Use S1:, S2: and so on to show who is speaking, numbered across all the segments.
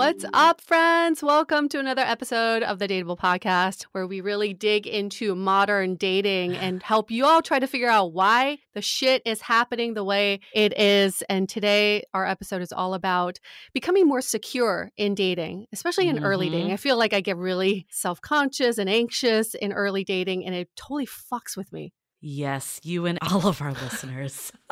S1: What's up, friends? Welcome to another episode of the Dateable Podcast, where we really dig into modern dating and help you all try to figure out why the shit is happening the way it is. And today, our episode is all about becoming more secure in dating, especially in mm-hmm. early dating. I feel like I get really self conscious and anxious in early dating, and it totally fucks with me.
S2: Yes, you and all of our listeners.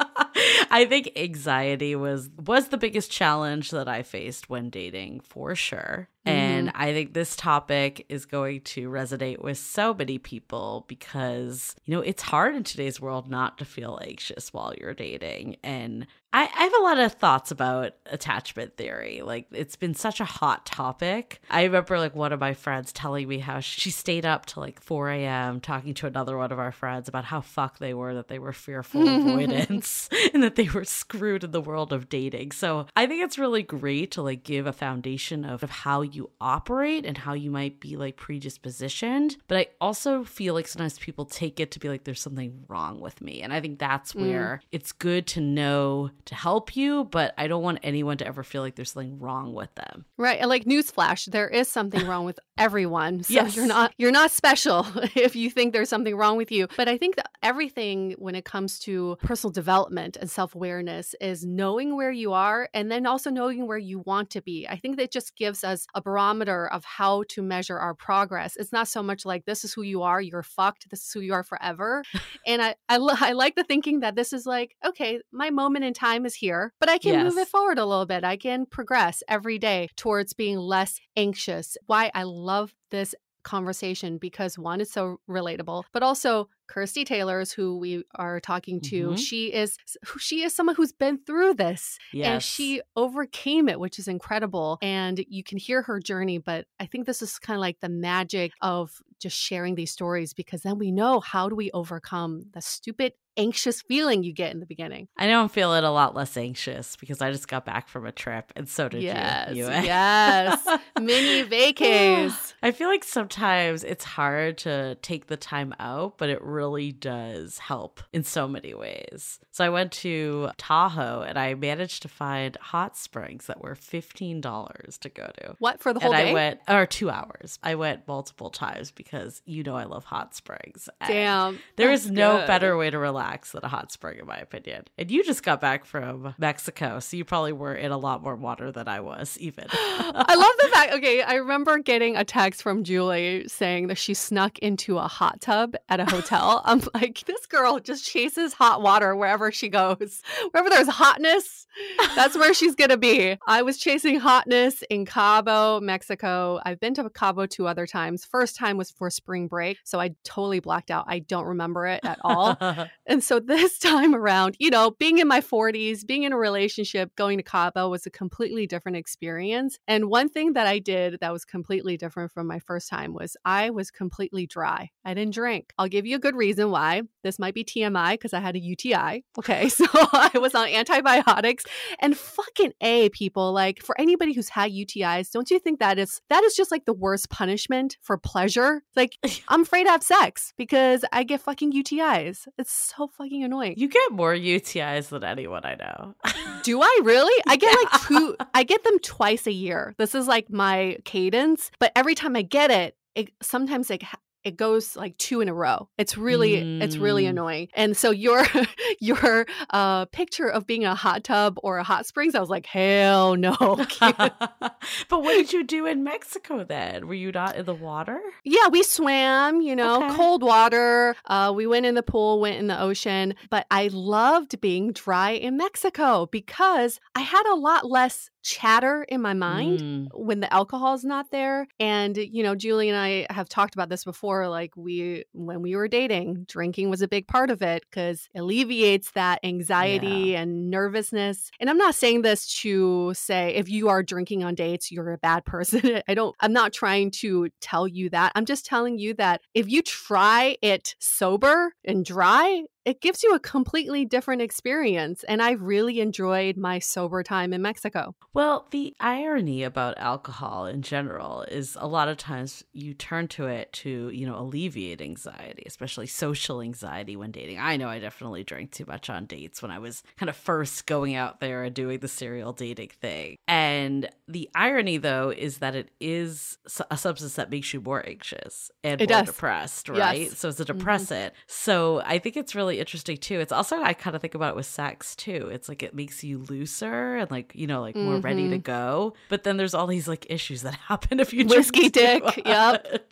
S2: I think anxiety was was the biggest challenge that I faced when dating for sure. And mm-hmm. I think this topic is going to resonate with so many people because, you know, it's hard in today's world not to feel anxious while you're dating. And I, I, have a lot of thoughts about attachment theory. Like, it's been such a hot topic. I remember, like, one of my friends telling me how she stayed up till like 4 a.m. talking to another one of our friends about how fucked they were, that they were fearful avoidance, and that they were screwed in the world of dating. So I think it's really great to, like, give a foundation of, of how you you operate and how you might be like predispositioned. But I also feel like sometimes people take it to be like there's something wrong with me. And I think that's mm. where it's good to know to help you, but I don't want anyone to ever feel like there's something wrong with them.
S1: Right. And like newsflash, there is something wrong with everyone. So yes. you're not you're not special if you think there's something wrong with you. But I think that everything when it comes to personal development and self-awareness is knowing where you are and then also knowing where you want to be. I think that just gives us a barometer of how to measure our progress. It's not so much like this is who you are, you're fucked, this is who you are forever. and I I, I like the thinking that this is like, okay, my moment in time is here, but I can yes. move it forward a little bit. I can progress every day towards being less anxious. Why I love this conversation because one, it's so relatable, but also Kirsty Taylor's who we are talking to.
S2: Mhm.
S1: She is she is someone who's been through this and she overcame it, which is incredible. And you can hear her journey, but I think this is kind of like the magic of just sharing these stories because then we know how do we overcome the stupid anxious feeling you get in the beginning.
S2: I know I'm feeling a lot less anxious because I just got back from a trip, and so did
S1: yes,
S2: you.
S1: yes. Mini vacays.
S2: I feel like sometimes it's hard to take the time out, but it really does help in so many ways. So I went to Tahoe and I managed to find hot springs that were $15 to go to.
S1: What for the whole
S2: and
S1: day?
S2: I went, or two hours. I went multiple times because you know I love hot springs.
S1: Damn.
S2: There is no
S1: good.
S2: better way to relax than a hot spring, in my opinion. And you just got back from Mexico, so you probably were in a lot more water than I was, even.
S1: I love the fact. Okay, I remember getting a text from Julie saying that she snuck into a hot tub at a hotel. I'm like, this girl just chases hot water wherever she goes. Wherever there's hotness, that's where she's gonna be. I was chasing hotness in Cabo, Mexico. I've been to Cabo two other times. First time was for spring break, so I totally blacked out. I don't remember it at all. And so this time around, you know, being in my 40s, being in a relationship, going to Cabo was a completely different experience. And one thing that I did that was completely different from my first time was I was completely dry. I didn't drink. I'll give you a good reason why. This might be TMI because I had a UTI. Okay. So I was on antibiotics and fucking A people, like for anybody who's had UTIs, don't you think that is that is just like the worst punishment for pleasure? Like I'm afraid to have sex because I get fucking UTIs. It's so fucking annoying.
S2: you get more UTIs than anyone I know.
S1: Do I really? I get
S2: Yeah.
S1: like two, I get them twice a year. This is like my cadence, but every time I get it, it sometimes like ha- it goes like two in a row. It's really, it's really
S2: Mm.
S1: annoying. And so your your uh picture of being a hot tub or a hot springs, I was like, hell no.
S2: but what did you do in Mexico then? Were you not in the water?
S1: Yeah, we swam, you know,
S2: Okay.
S1: cold water. Uh, we went in the pool, went in the ocean. But I loved being dry in Mexico because I had a lot less chatter in my mind
S2: Mm.
S1: when the alcohol's not there. And, you know, Julie and I have talked about this before. Like, we, when we were dating, drinking was a big part of it because alleviates that anxiety and nervousness. And I'm not saying this to say if you are drinking on dates, you're a bad person. I don't, I'm not trying to tell you that. I'm just telling you that if you try it sober and dry, it gives you a completely different experience. And I've really enjoyed my sober time in Mexico.
S2: Well, the irony about alcohol in general is a lot of times you turn to it to, you know, alleviate anxiety, especially social anxiety when dating. I know I definitely drank too much on dates when I was kind of first going out there and doing the serial dating thing. And the irony, though, is that it is a substance that makes you more anxious and
S1: It
S2: more
S1: does.
S2: depressed,
S1: Yes.
S2: right? So it's a
S1: Mhm.
S2: depressant. So I think it's really interesting too. It's also I kind of think about it with sex too. It's like it makes you looser and like you know like more ready to
S1: Mhm.
S2: go. But then there's all these like issues that happen if you
S1: Whiskey dick, yep.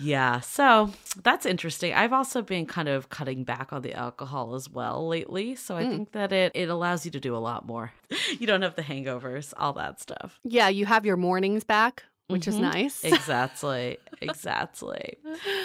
S2: Yeah, so that's interesting. I've also been kind of cutting back on the alcohol as well lately. So I
S1: Mm.
S2: think that it it allows you to do a lot more. You don't have the hangovers, all that stuff.
S1: Yeah, you have your mornings back, which is
S2: Mhm.
S1: nice.
S2: Exactly. exactly.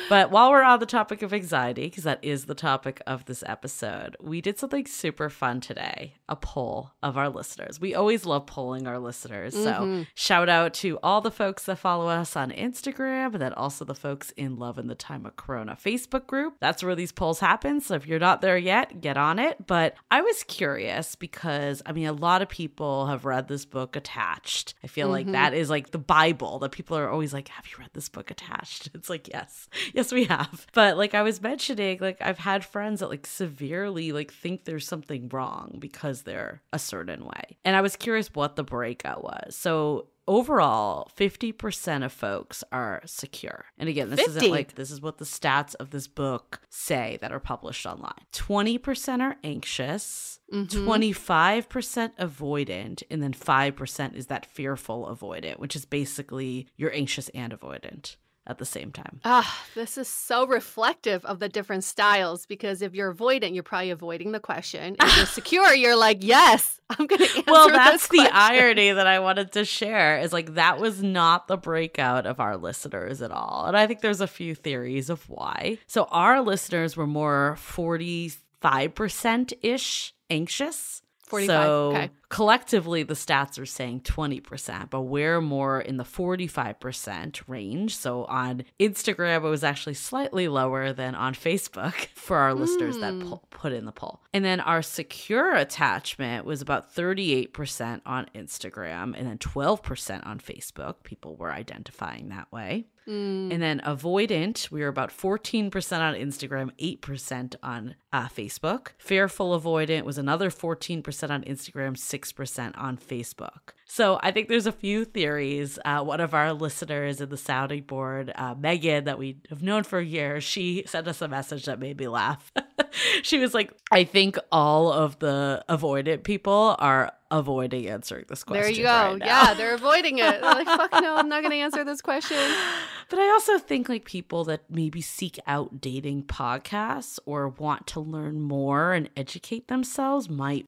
S2: But while we're on the topic of anxiety, because that is the topic of this episode, we did something super fun today a poll of our listeners. We always love polling our listeners. So
S1: Mhm.
S2: shout out to all the folks that follow us on Instagram and then also the folks in Love in the Time of Corona Facebook group. That's where these polls happen. So if you're not there yet, get on it. But I was curious because, I mean, a lot of people have read this book attached. I feel like
S1: Mhm.
S2: that is like the Bible that people are always like, Have you read this book attached? It's like, Yes, yes, we have. But like I was mentioning, like I've had friends that like severely like think there's something wrong because they're a certain way. And I was curious what the breakout was. So overall 50% of folks are secure. And again this
S1: 50?
S2: isn't like this is what the stats of this book say that are published online. 20% are anxious.
S1: Mhm.
S2: 25% avoidant. And then 5% is that fearful avoidant which is basically you're anxious and avoidant at the same time
S1: Ah, this is so reflective of the different styles because if you're avoidant, you're probably avoiding the question. If you're secure, you're like, yes, I'm going to
S2: Well, that's the irony that I wanted to share is like that was not the breakout of our listeners at all. And I think there's a few theories of why. So our listeners were more 45% ish anxious
S1: 45.
S2: So
S1: okay.
S2: Collectively, the stats are saying 20%, but we're more in the 45% range. So on Instagram, it was actually slightly lower than on Facebook for our mm. listeners that hmm. put in the poll. And then our secure attachment was about 38% on Instagram and then 12% on Facebook. People were identifying that way. Mm. And then avoidant, we were about 14% on Instagram, 8% on uh, Facebook. Fearful avoidant was another 14% on Instagram, 6% on Facebook. So I think there's a few theories. Uh, one of our listeners in the sounding board, uh, Megan, that we have known for years, she sent us a message that made me laugh. she was like, I think all of the avoidant people are avoiding answering this question.
S1: There you go.
S2: Right
S1: yeah, they're avoiding it. They're like, fuck no, I'm not going to answer this question.
S2: But I also think like people that maybe seek out dating podcasts or want to learn more and educate themselves might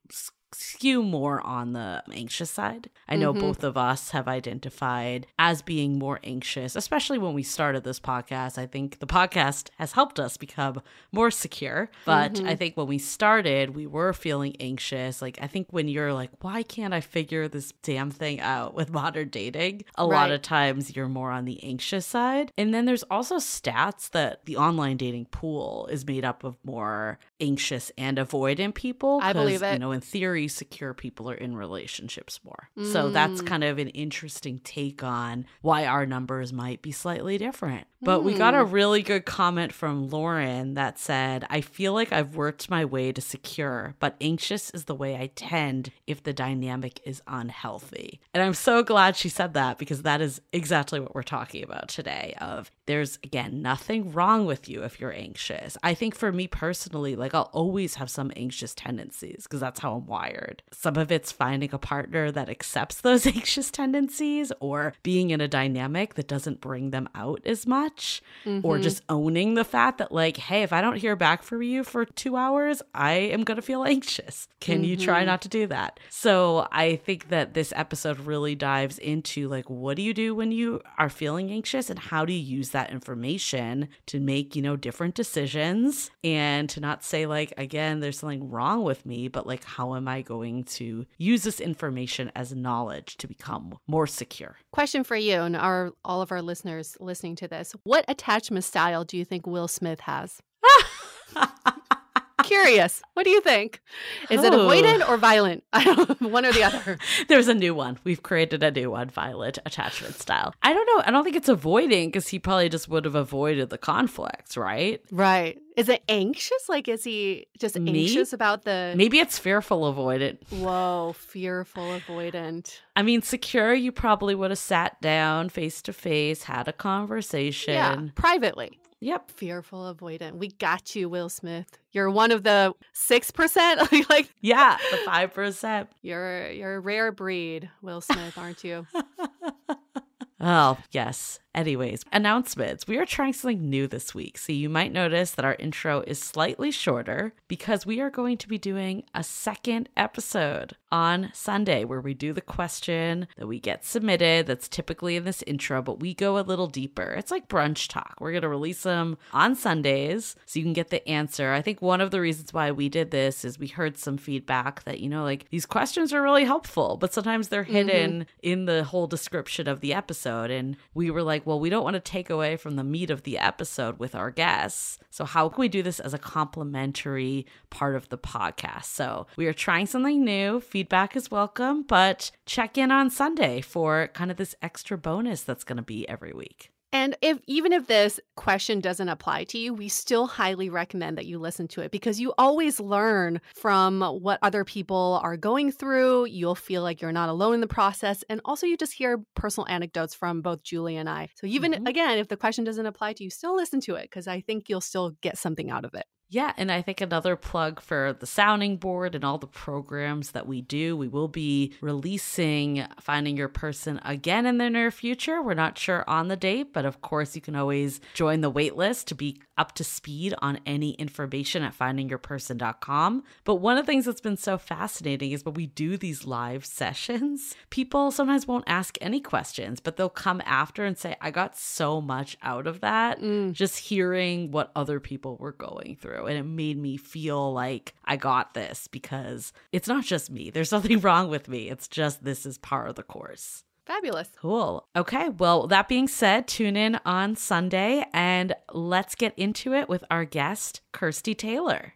S2: skew more on the anxious side. I know mm-hmm. both of us have identified as being more anxious, especially when we started this podcast. I think the podcast has helped us become more secure. But mm-hmm. I think when we started, we were feeling anxious. Like, I think when you're like, why can't I figure this damn thing out with modern dating? A right. lot of times you're more on the anxious side. And then there's also stats that the online dating pool is made up of more anxious and avoidant people.
S1: I believe it.
S2: You know, in theory, secure people are in relationships more. Mm. So that's mm. kind of an interesting take on why our numbers might be slightly different. But mm. we got a hmm. really good comment from Lauren that said, I feel like I've worked my way to secure, but anxious is the way I tend if the dynamic is unhealthy. And I'm so glad she said that because that is exactly what we're talking about today of there's again nothing wrong with you if you're anxious. I think for me personally, like I'll always have some anxious tendencies because that's how I'm wired. Some of it's finding a partner that accepts those anxious tendencies or being in a dynamic that doesn't bring them out as much much mm-hmm. or just owning the fact that like hey if i don't hear back from you for two hours i am going to feel anxious can mm-hmm. you try mm-hmm. not to do that so i think that this episode really dives into like what do you do when you are feeling anxious and how do you use that information to make you know different decisions and to not say like again there's something wrong with me but like how am i going to use this information as knowledge to become more secure
S1: question for you and our all of our listeners listening to this what attachment style do you think Will Smith has? Curious. What do you think? Is it avoidant or violent? I don't one or the other.
S2: There's a new one. We've created a new one, violent attachment style. I don't know. I don't think it's avoiding because he probably just would have avoided the conflicts, right?
S1: Right. Is it anxious? Like, is he just Me? anxious about the.
S2: Maybe it's fearful avoidant.
S1: Whoa, fearful avoidant.
S2: I mean, secure, you probably would have sat down face to face, had a conversation. Yeah,
S1: privately.
S2: Yep.
S1: Fearful avoidant. We got you, Will Smith. You're one of the six percent. like
S2: Yeah, the five percent.
S1: You're you're a rare breed, Will Smith, aren't you?
S2: oh, yes. Anyways, announcements. We are trying something new this week, so you might notice that our intro is slightly shorter because we are going to be doing a second episode on Sunday where we do the question that we get submitted that's typically in this intro, but we go a little deeper. It's like brunch talk. We're going to release them on Sundays so you can get the answer. I think one of the reasons why we did this is we heard some feedback that, you know, like these questions are really helpful, but sometimes they're hidden mm-hmm. in the whole description of the episode. And we were like, well, we don't want to take away from the meat of the episode with our guests. So, how can we do this as a complementary part of the podcast? So, we are trying something new. Feedback is welcome, but check in on Sunday for kind of this extra bonus that's going to be every week.
S1: And if even if this question doesn't apply to you, we still highly recommend that you listen to it because you always learn from what other people are going through. You'll feel like you're not alone in the process. And also, you just hear personal anecdotes from both Julie and I. So, even mm-hmm. again, if the question doesn't apply to you, still listen to it because I think you'll still get something out of it.
S2: Yeah, and I think another plug for the sounding board and all the programs that we do. We will be releasing Finding Your Person again in the near future. We're not sure on the date, but of course, you can always join the waitlist to be up to speed on any information at findingyourperson.com. But one of the things that's been so fascinating is when we do these live sessions, people sometimes won't ask any questions, but they'll come after and say, I got so much out of that mm. just hearing what other people were going through through. And it made me feel like I got this because it's not just me. There's nothing wrong with me. It's just this is part of the course.
S1: Fabulous.
S2: Cool. Okay. Well, that being said, tune in on Sunday and let's get into it with our guest, Kirsty Taylor.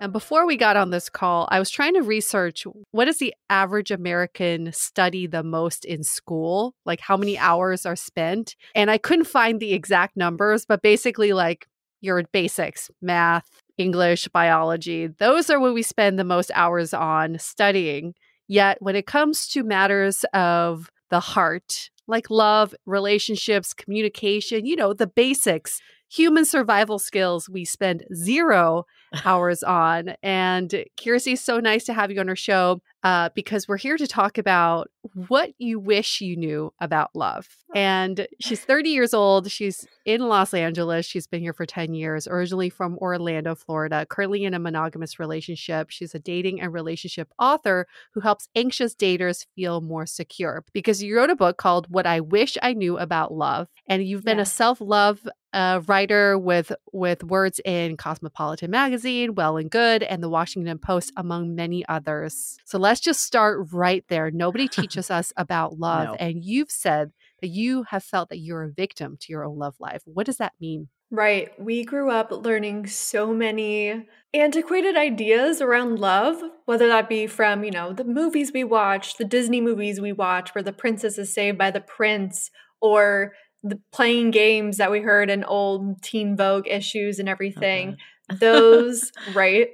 S1: And before we got on this call, I was trying to research what does the average American study the most in school? Like how many hours are spent? And I couldn't find the exact numbers, but basically like your basics, math, English, biology, those are what we spend the most hours on studying. Yet when it comes to matters of the heart, like love, relationships, communication, you know, the basics, human survival skills we spend zero hours on. And Kirsty, so nice to have you on our show uh, because we're here to talk about what you wish you knew about love. And she's 30 years old. She's in Los Angeles. She's been here for 10 years, originally from Orlando, Florida, currently in a monogamous relationship. She's a dating and relationship author who helps anxious daters feel more secure because you wrote a book called What I Wish I Knew About Love. And you've been yeah. a self love uh, writer with with words in Cosmopolitan magazine, Well and Good, and the Washington Post, among many others. So let's just start right there. Nobody teaches us about love, no. and you've said that you have felt that you're a victim to your own love life. What does that mean?
S3: Right. We grew up learning so many antiquated ideas around love, whether that be from, you know, the movies we watch, the Disney movies we watch where the princess is saved by the prince, or the playing games that we heard in old teen vogue issues and everything uh-huh. those right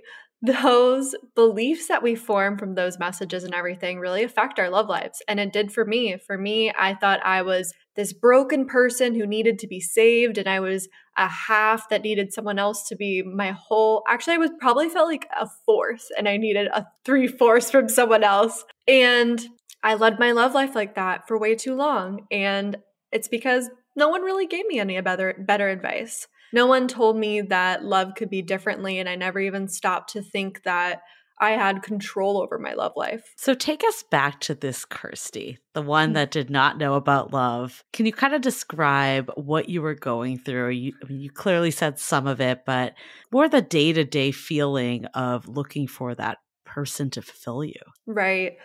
S3: those beliefs that we form from those messages and everything really affect our love lives. And it did for me. For me i thought i was this broken person who needed to be saved and i was a half that needed someone else to be my whole actually i was probably felt like a fourth and i needed a three fourths from someone else. And i led my love life like that for way too long. And it's because no one really gave me any better better advice. No one told me that love could be differently and I never even stopped to think that I had control over my love life.
S2: So take us back to this Kirsty, the one mm. that did not know about love. Can you kind of describe what you were going through? You, I mean, you clearly said some of it, but more the day to day feeling of looking for that person to fulfill you.
S3: Right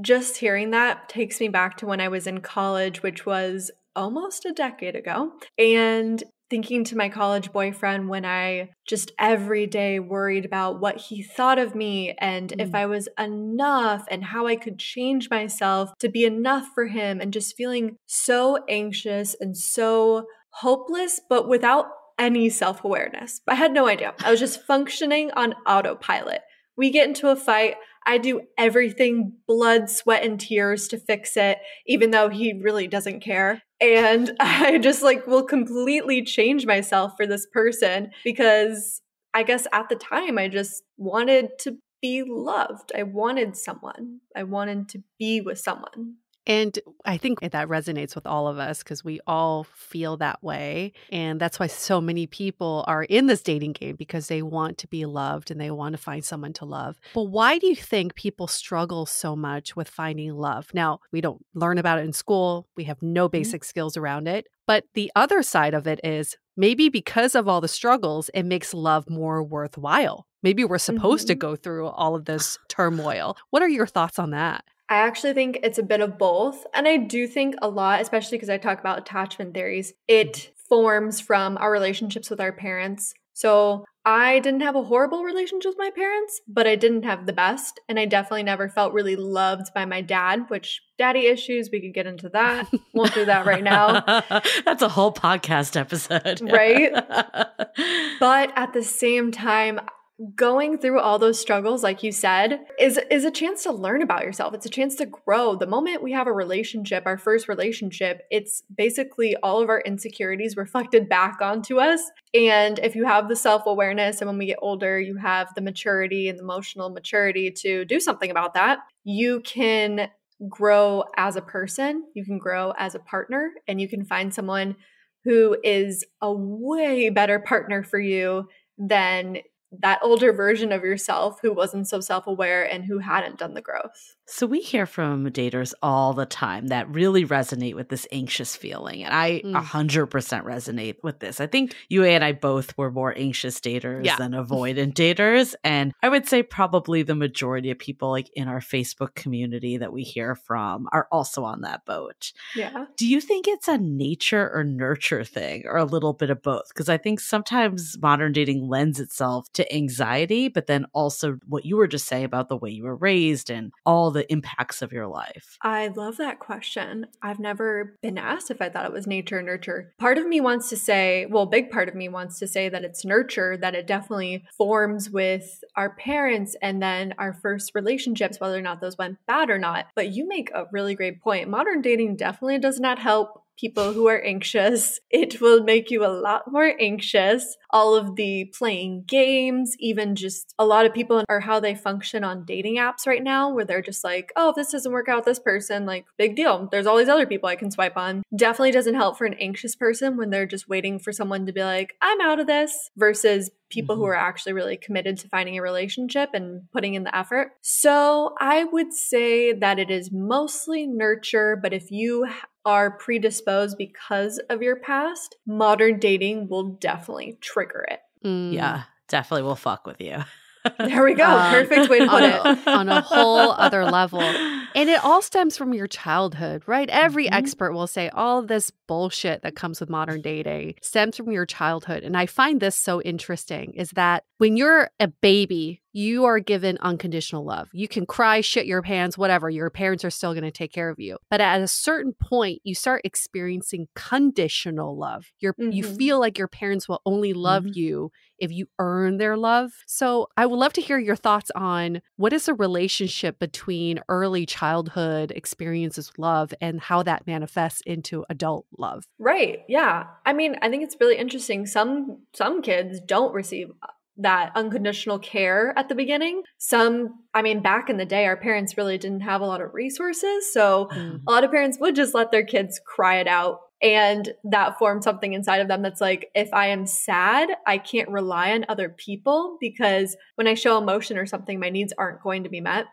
S3: just hearing that takes me back to when I was in college, which was almost a decade ago. And thinking to my college boyfriend when I just every day worried about what he thought of me and mm. if I was enough and how I could change myself to be enough for him, and just feeling so anxious and so hopeless, but without any self awareness. I had no idea. I was just functioning on autopilot. We get into a fight. I do everything blood, sweat, and tears to fix it, even though he really doesn't care. And I just like will completely change myself for this person because I guess at the time I just wanted to be loved. I wanted someone. I wanted to be with someone.
S1: And I think that resonates with all of us because we all feel that way. And that's why so many people are in this dating game because they want to be loved and they want to find someone to love. But why do you think people struggle so much with finding love? Now, we don't learn about it in school, we have no mm-hmm. basic mm-hmm. skills around it. But the other side of it is maybe because of all the struggles, it makes love more worthwhile. Maybe we're supposed mm-hmm. to go through all of this turmoil. What are your thoughts on that?
S3: I actually think it's a bit of both. And I do think a lot, especially because I talk about attachment theories, it mm-hmm. forms from our relationships with our parents. So I didn't have a horrible relationship with my parents, but I didn't have the best. And I definitely never felt really loved by my dad, which daddy issues, we could get into that. Won't do that right now.
S2: That's a whole podcast episode.
S3: right. But at the same time, going through all those struggles like you said is is a chance to learn about yourself. It's a chance to grow. The moment we have a relationship our first relationship it's basically all of our insecurities reflected back onto us. And if you have the self-awareness and when we get older you have the maturity and the emotional maturity to do something about that you can grow as a person you can grow as a partner and you can find someone who is a way better partner for you than that older version of yourself who wasn't so self aware and who hadn't done the growth.
S2: So we hear from daters all the time that really resonate with this anxious feeling. And I mm. 100% resonate with this. I think you and I both were more anxious daters yeah. than avoidant daters. And I would say probably the majority of people like in our Facebook community that we hear from are also on that boat.
S3: Yeah.
S2: Do you think it's a nature or nurture thing or a little bit of both? Because I think sometimes modern dating lends itself to anxiety, but then also what you were just saying about the way you were raised and all the impacts of your life?
S3: I love that question. I've never been asked if I thought it was nature or nurture. Part of me wants to say, well, big part of me wants to say that it's nurture, that it definitely forms with our parents and then our first relationships, whether or not those went bad or not. But you make a really great point. Modern dating definitely does not help people who are anxious. It will make you a lot more anxious. All of the playing games, even just a lot of people are how they function on dating apps right now, where they're just like, oh, if this doesn't work out this person, like, big deal. There's all these other people I can swipe on. Definitely doesn't help for an anxious person when they're just waiting for someone to be like, I'm out of this, versus people mm-hmm. who are actually really committed to finding a relationship and putting in the effort. So I would say that it is mostly nurture, but if you are predisposed because of your past, modern dating will definitely trigger it.
S2: Mm. Yeah, definitely will fuck with you.
S3: there we go. Um, Perfect way to put it.
S1: A, on a whole other level. And it all stems from your childhood, right? Every mm-hmm. expert will say all this bullshit that comes with modern dating stems from your childhood. And I find this so interesting is that when you're a baby, you are given unconditional love. You can cry, shit your pants, whatever. Your parents are still going to take care of you. But at a certain point, you start experiencing conditional love. you mm-hmm. You feel like your parents will only love mm-hmm. you if you earn their love. So I would love to hear your thoughts on what is the relationship between early childhood experiences with love and how that manifests into adult love.
S3: Right. Yeah. I mean, I think it's really interesting. Some some kids don't receive that unconditional care at the beginning. Some, I mean, back in the day, our parents really didn't have a lot of resources. So mm. a lot of parents would just let their kids cry it out. And that formed something inside of them that's like, if I am sad, I can't rely on other people because when I show emotion or something, my needs aren't going to be met.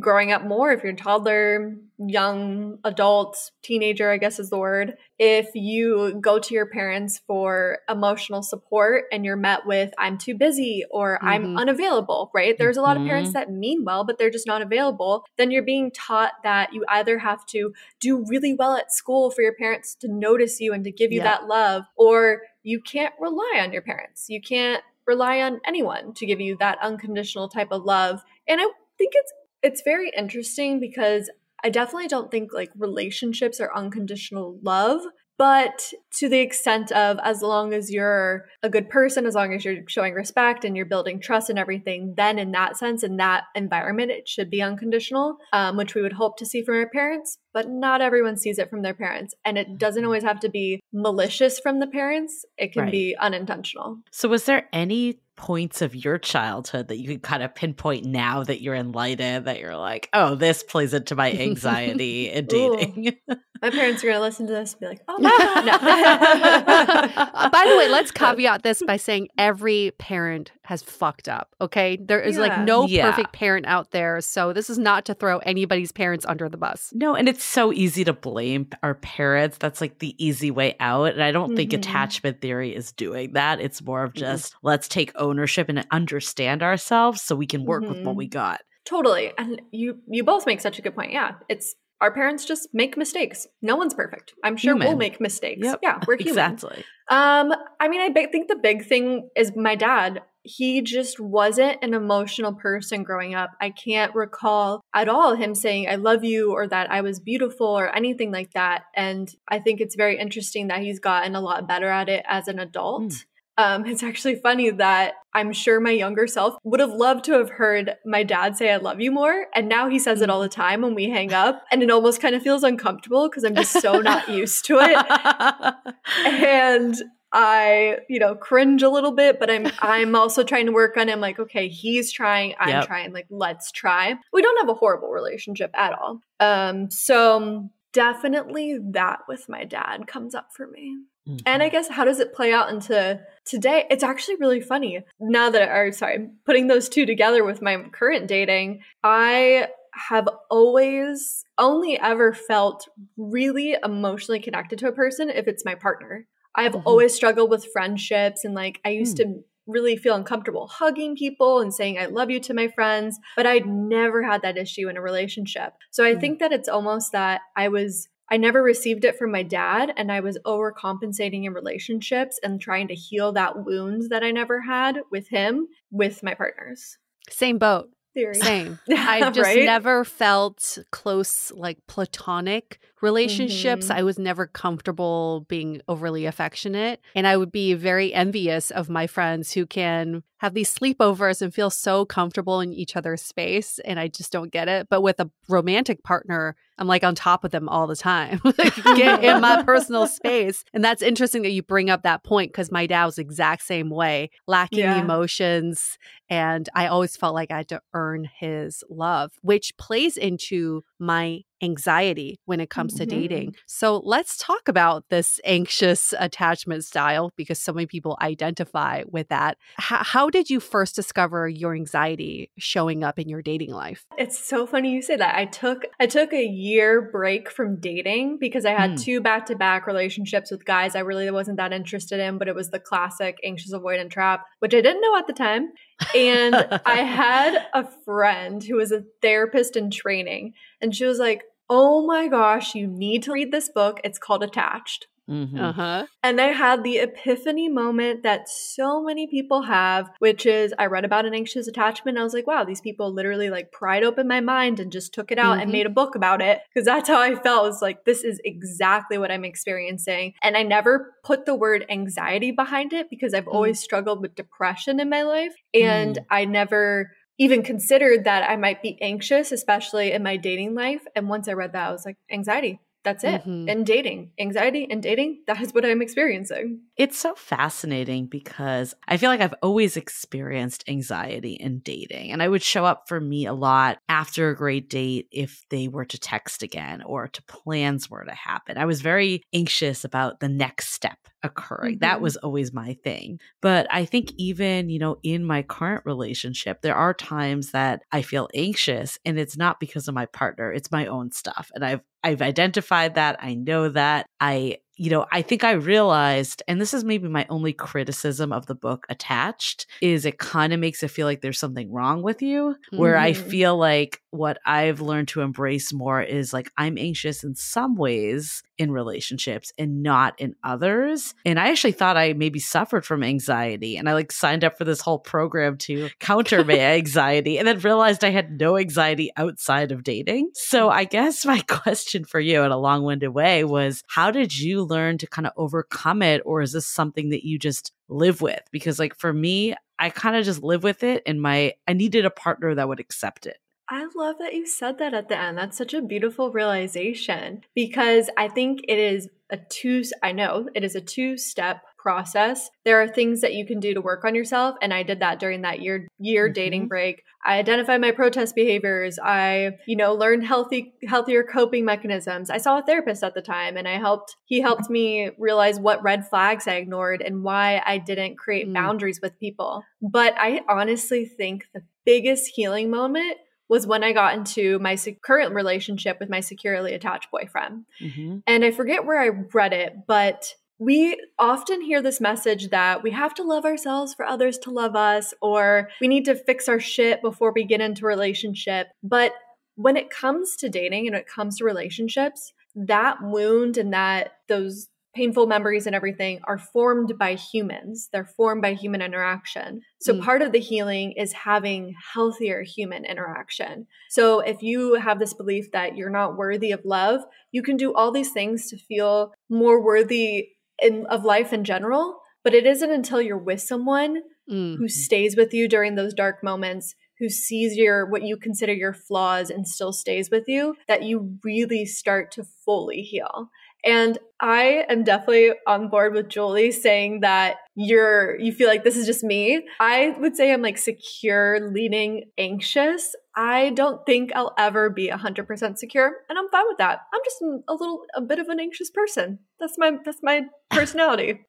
S3: Growing up more if you're a toddler young adult teenager i guess is the word if you go to your parents for emotional support and you're met with i'm too busy or mm-hmm. i'm unavailable right there's a lot of parents mm-hmm. that mean well but they're just not available then you're being taught that you either have to do really well at school for your parents to notice you and to give you yeah. that love or you can't rely on your parents you can't rely on anyone to give you that unconditional type of love and i think it's it's very interesting because I definitely don't think like relationships are unconditional love, but to the extent of as long as you're a good person, as long as you're showing respect and you're building trust and everything, then in that sense, in that environment, it should be unconditional, um, which we would hope to see from our parents. But not everyone sees it from their parents. And it doesn't always have to be malicious from the parents, it can right. be unintentional.
S2: So, was there any points of your childhood that you could kind of pinpoint now that you're enlightened that you're like, oh, this plays into my anxiety in dating?
S3: my parents are going to listen to this and be like, oh,
S1: no. By the way, let's caveat this by saying every parent has fucked up. Okay. There is yeah. like no yeah. perfect parent out there. So this is not to throw anybody's parents under the bus.
S2: No. And it's so easy to blame our parents. That's like the easy way out. And I don't mm-hmm. think attachment theory is doing that. It's more of just mm-hmm. let's take ownership and understand ourselves so we can work mm-hmm. with what we mm-hmm. got.
S3: Totally. And you you both make such a good point. Yeah. It's our parents just make mistakes. No one's perfect. I'm sure human. we'll make mistakes. Yep. Yeah, we're human.
S2: Exactly.
S3: Um, I mean, I think the big thing is my dad he just wasn't an emotional person growing up. I can't recall at all him saying, I love you, or that I was beautiful, or anything like that. And I think it's very interesting that he's gotten a lot better at it as an adult. Mm. Um, it's actually funny that I'm sure my younger self would have loved to have heard my dad say, I love you more. And now he says it all the time when we hang up. And it almost kind of feels uncomfortable because I'm just so not used to it. and I, you know, cringe a little bit, but I'm I'm also trying to work on it. I'm like, okay, he's trying, I'm yep. trying, like, let's try. We don't have a horrible relationship at all. Um, so definitely that with my dad comes up for me. Mm-hmm. And I guess how does it play out into today? It's actually really funny. Now that or sorry, putting those two together with my current dating, I have always only ever felt really emotionally connected to a person if it's my partner. I've mm-hmm. always struggled with friendships and like I used mm. to really feel uncomfortable hugging people and saying I love you to my friends, but I'd never had that issue in a relationship. So I mm. think that it's almost that I was I never received it from my dad and I was overcompensating in relationships and trying to heal that wounds that I never had with him with my partners.
S1: Same boat.
S3: Theory.
S1: Same. I've just right? never felt close, like platonic relationships. Mm-hmm. I was never comfortable being overly affectionate. And I would be very envious of my friends who can have these sleepovers and feel so comfortable in each other's space. And I just don't get it. But with a romantic partner, I'm like on top of them all the time. Get in my personal space. And that's interesting that you bring up that point because my dad was the exact same way, lacking yeah. emotions. And I always felt like I had to earn his love, which plays into my anxiety when it comes to mm-hmm. dating. So let's talk about this anxious attachment style because so many people identify with that. H- how did you first discover your anxiety showing up in your dating life?
S3: It's so funny you say that. I took I took a year break from dating because I had mm. two back-to-back relationships with guys I really wasn't that interested in, but it was the classic anxious avoidant trap, which I didn't know at the time. And I had a friend who was a therapist in training and she was like, oh my gosh, you need to read this book. It's called Attached. Mm-hmm. Uh-huh. And I had the epiphany moment that so many people have, which is I read about an anxious attachment. I was like, wow, these people literally like pried open my mind and just took it out mm-hmm. and made a book about it. Cause that's how I felt. It was like, this is exactly what I'm experiencing. And I never put the word anxiety behind it because I've mm-hmm. always struggled with depression in my life. And mm. I never even considered that I might be anxious, especially in my dating life. And once I read that, I was like, anxiety. That's it. Mm-hmm. And dating, anxiety and dating, that is what I'm experiencing.
S2: It's so fascinating because I feel like I've always experienced anxiety in dating. And I would show up for me a lot after a great date if they were to text again or to plans were to happen. I was very anxious about the next step occurring. Mm-hmm. That was always my thing. But I think even, you know, in my current relationship, there are times that I feel anxious and it's not because of my partner, it's my own stuff. And I've I've identified that. I know that. I you know, I think I realized, and this is maybe my only criticism of the book attached, is it kind of makes it feel like there's something wrong with you. Mm-hmm. Where I mm-hmm. feel like what I've learned to embrace more is like I'm anxious in some ways in relationships and not in others. And I actually thought I maybe suffered from anxiety. And I like signed up for this whole program to counter my anxiety and then realized I had no anxiety outside of dating. So I guess my question for you in a long winded way was how did you learn to kind of overcome it? Or is this something that you just live with? Because, like, for me, I kind of just live with it and my, I needed a partner that would accept it.
S3: I love that you said that at the end. That's such a beautiful realization because I think it is a two, I know it is a two step process. There are things that you can do to work on yourself and I did that during that year year mm-hmm. dating break. I identified my protest behaviors. I, you know, learned healthy healthier coping mechanisms. I saw a therapist at the time and I helped he helped me realize what red flags I ignored and why I didn't create mm. boundaries with people. But I honestly think the biggest healing moment was when I got into my current relationship with my securely attached boyfriend. Mm-hmm. And I forget where I read it, but we often hear this message that we have to love ourselves for others to love us, or we need to fix our shit before we get into a relationship. But when it comes to dating and it comes to relationships, that wound and that those painful memories and everything are formed by humans. They're formed by human interaction. So mm. part of the healing is having healthier human interaction. So if you have this belief that you're not worthy of love, you can do all these things to feel more worthy in, of life in general, but it isn't until you're with someone
S1: Mm.
S3: who stays with you during those dark moments who sees your what you consider your flaws and still stays with you that you really start to fully heal and I am definitely on board with Julie saying that you're you feel like this is just me. I would say I'm like secure, leaning anxious. I don't think I'll ever be 100% secure, and I'm fine with that. I'm just a little a bit of an anxious person. That's my that's my personality.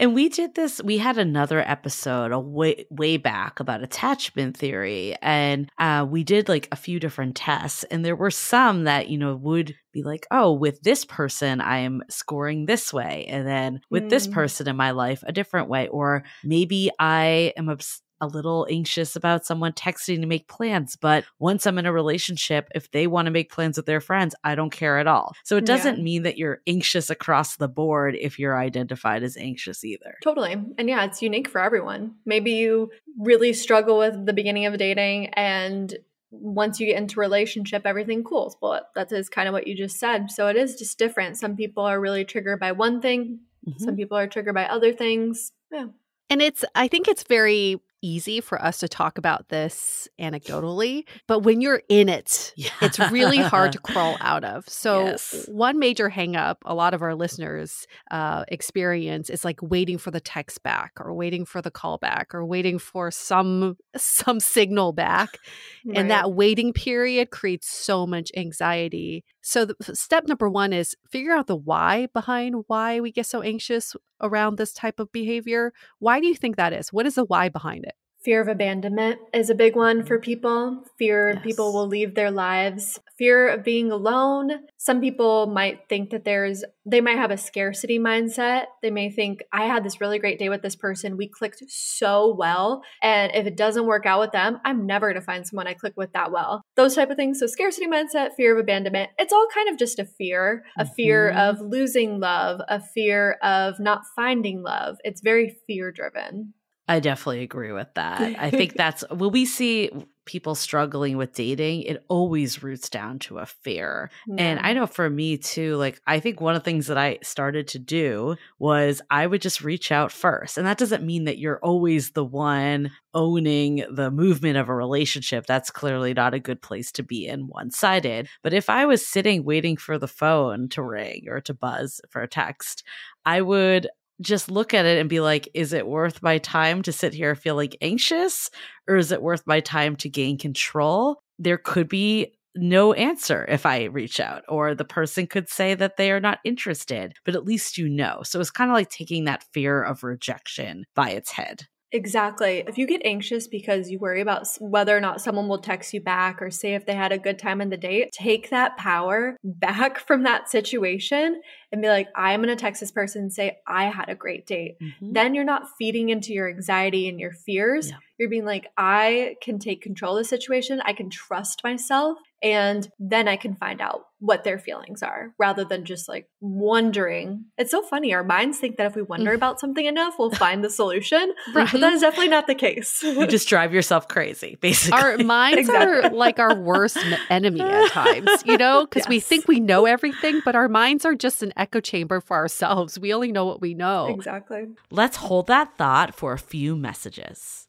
S2: and we did this we had another episode a way way back about attachment theory and uh, we did like a few different tests and there were some that you know would be like oh with this person i am scoring this way and then with mm. this person in my life a different way or maybe i am obs- a little anxious about someone texting to make plans. But once I'm in a relationship, if they want to make plans with their friends, I don't care at all. So it doesn't yeah. mean that you're anxious across the board if you're identified as anxious either.
S3: Totally. And yeah, it's unique for everyone. Maybe you really struggle with the beginning of dating and once you get into relationship everything cools well that is kind of what you just said so it is just different some people are really triggered by one thing mm-hmm. some people are triggered by other things yeah
S1: and it's i think it's very easy for us to talk about this anecdotally, but when you're in it, yeah. it's really hard to crawl out of. So, yes. one major hangup a lot of our listeners uh, experience is like waiting for the text back, or waiting for the call back, or waiting for some some signal back, right. and that waiting period creates so much anxiety. So, the, step number one is figure out the why behind why we get so anxious around this type of behavior. Why do you think that is? What is the why behind it?
S3: Fear of abandonment is a big one for people. Fear yes. people will leave their lives. Fear of being alone. Some people might think that there's, they might have a scarcity mindset. They may think, I had this really great day with this person. We clicked so well. And if it doesn't work out with them, I'm never going to find someone I click with that well. Those type of things. So, scarcity mindset, fear of abandonment, it's all kind of just a fear a mm-hmm. fear of losing love, a fear of not finding love. It's very fear driven.
S2: I definitely agree with that. I think that's when we see people struggling with dating, it always roots down to a fear. Yeah. And I know for me too, like I think one of the things that I started to do was I would just reach out first. And that doesn't mean that you're always the one owning the movement of a relationship. That's clearly not a good place to be in one sided. But if I was sitting waiting for the phone to ring or to buzz for a text, I would just look at it and be like, is it worth my time to sit here feeling anxious or is it worth my time to gain control? There could be no answer if I reach out, or the person could say that they are not interested, but at least you know. So it's kind of like taking that fear of rejection by its head.
S3: Exactly. If you get anxious because you worry about whether or not someone will text you back or say if they had a good time on the date, take that power back from that situation and be like, I'm going to text this person and say, I had a great date. Mm-hmm. Then you're not feeding into your anxiety and your fears. Yeah. You're being like, I can take control of the situation. I can trust myself. And then I can find out what their feelings are rather than just like wondering. It's so funny. Our minds think that if we wonder mm. about something enough, we'll find the solution. right. But that is definitely not the case.
S2: you just drive yourself crazy, basically.
S1: Our minds exactly. are like our worst enemy at times, you know, because yes. we think we know everything, but our minds are just an echo chamber for ourselves. We only know what we know.
S3: Exactly.
S2: Let's hold that thought for a few messages.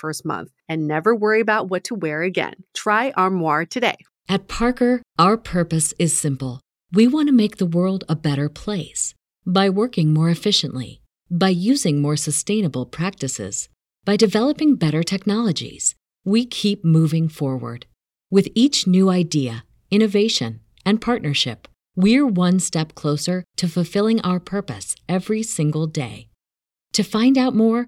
S1: first month and never worry about what to wear again. Try Armoire today.
S4: At Parker, our purpose is simple. We want to make the world a better place by working more efficiently, by using more sustainable practices, by developing better technologies. We keep moving forward. With each new idea, innovation, and partnership, we're one step closer to fulfilling our purpose every single day. To find out more,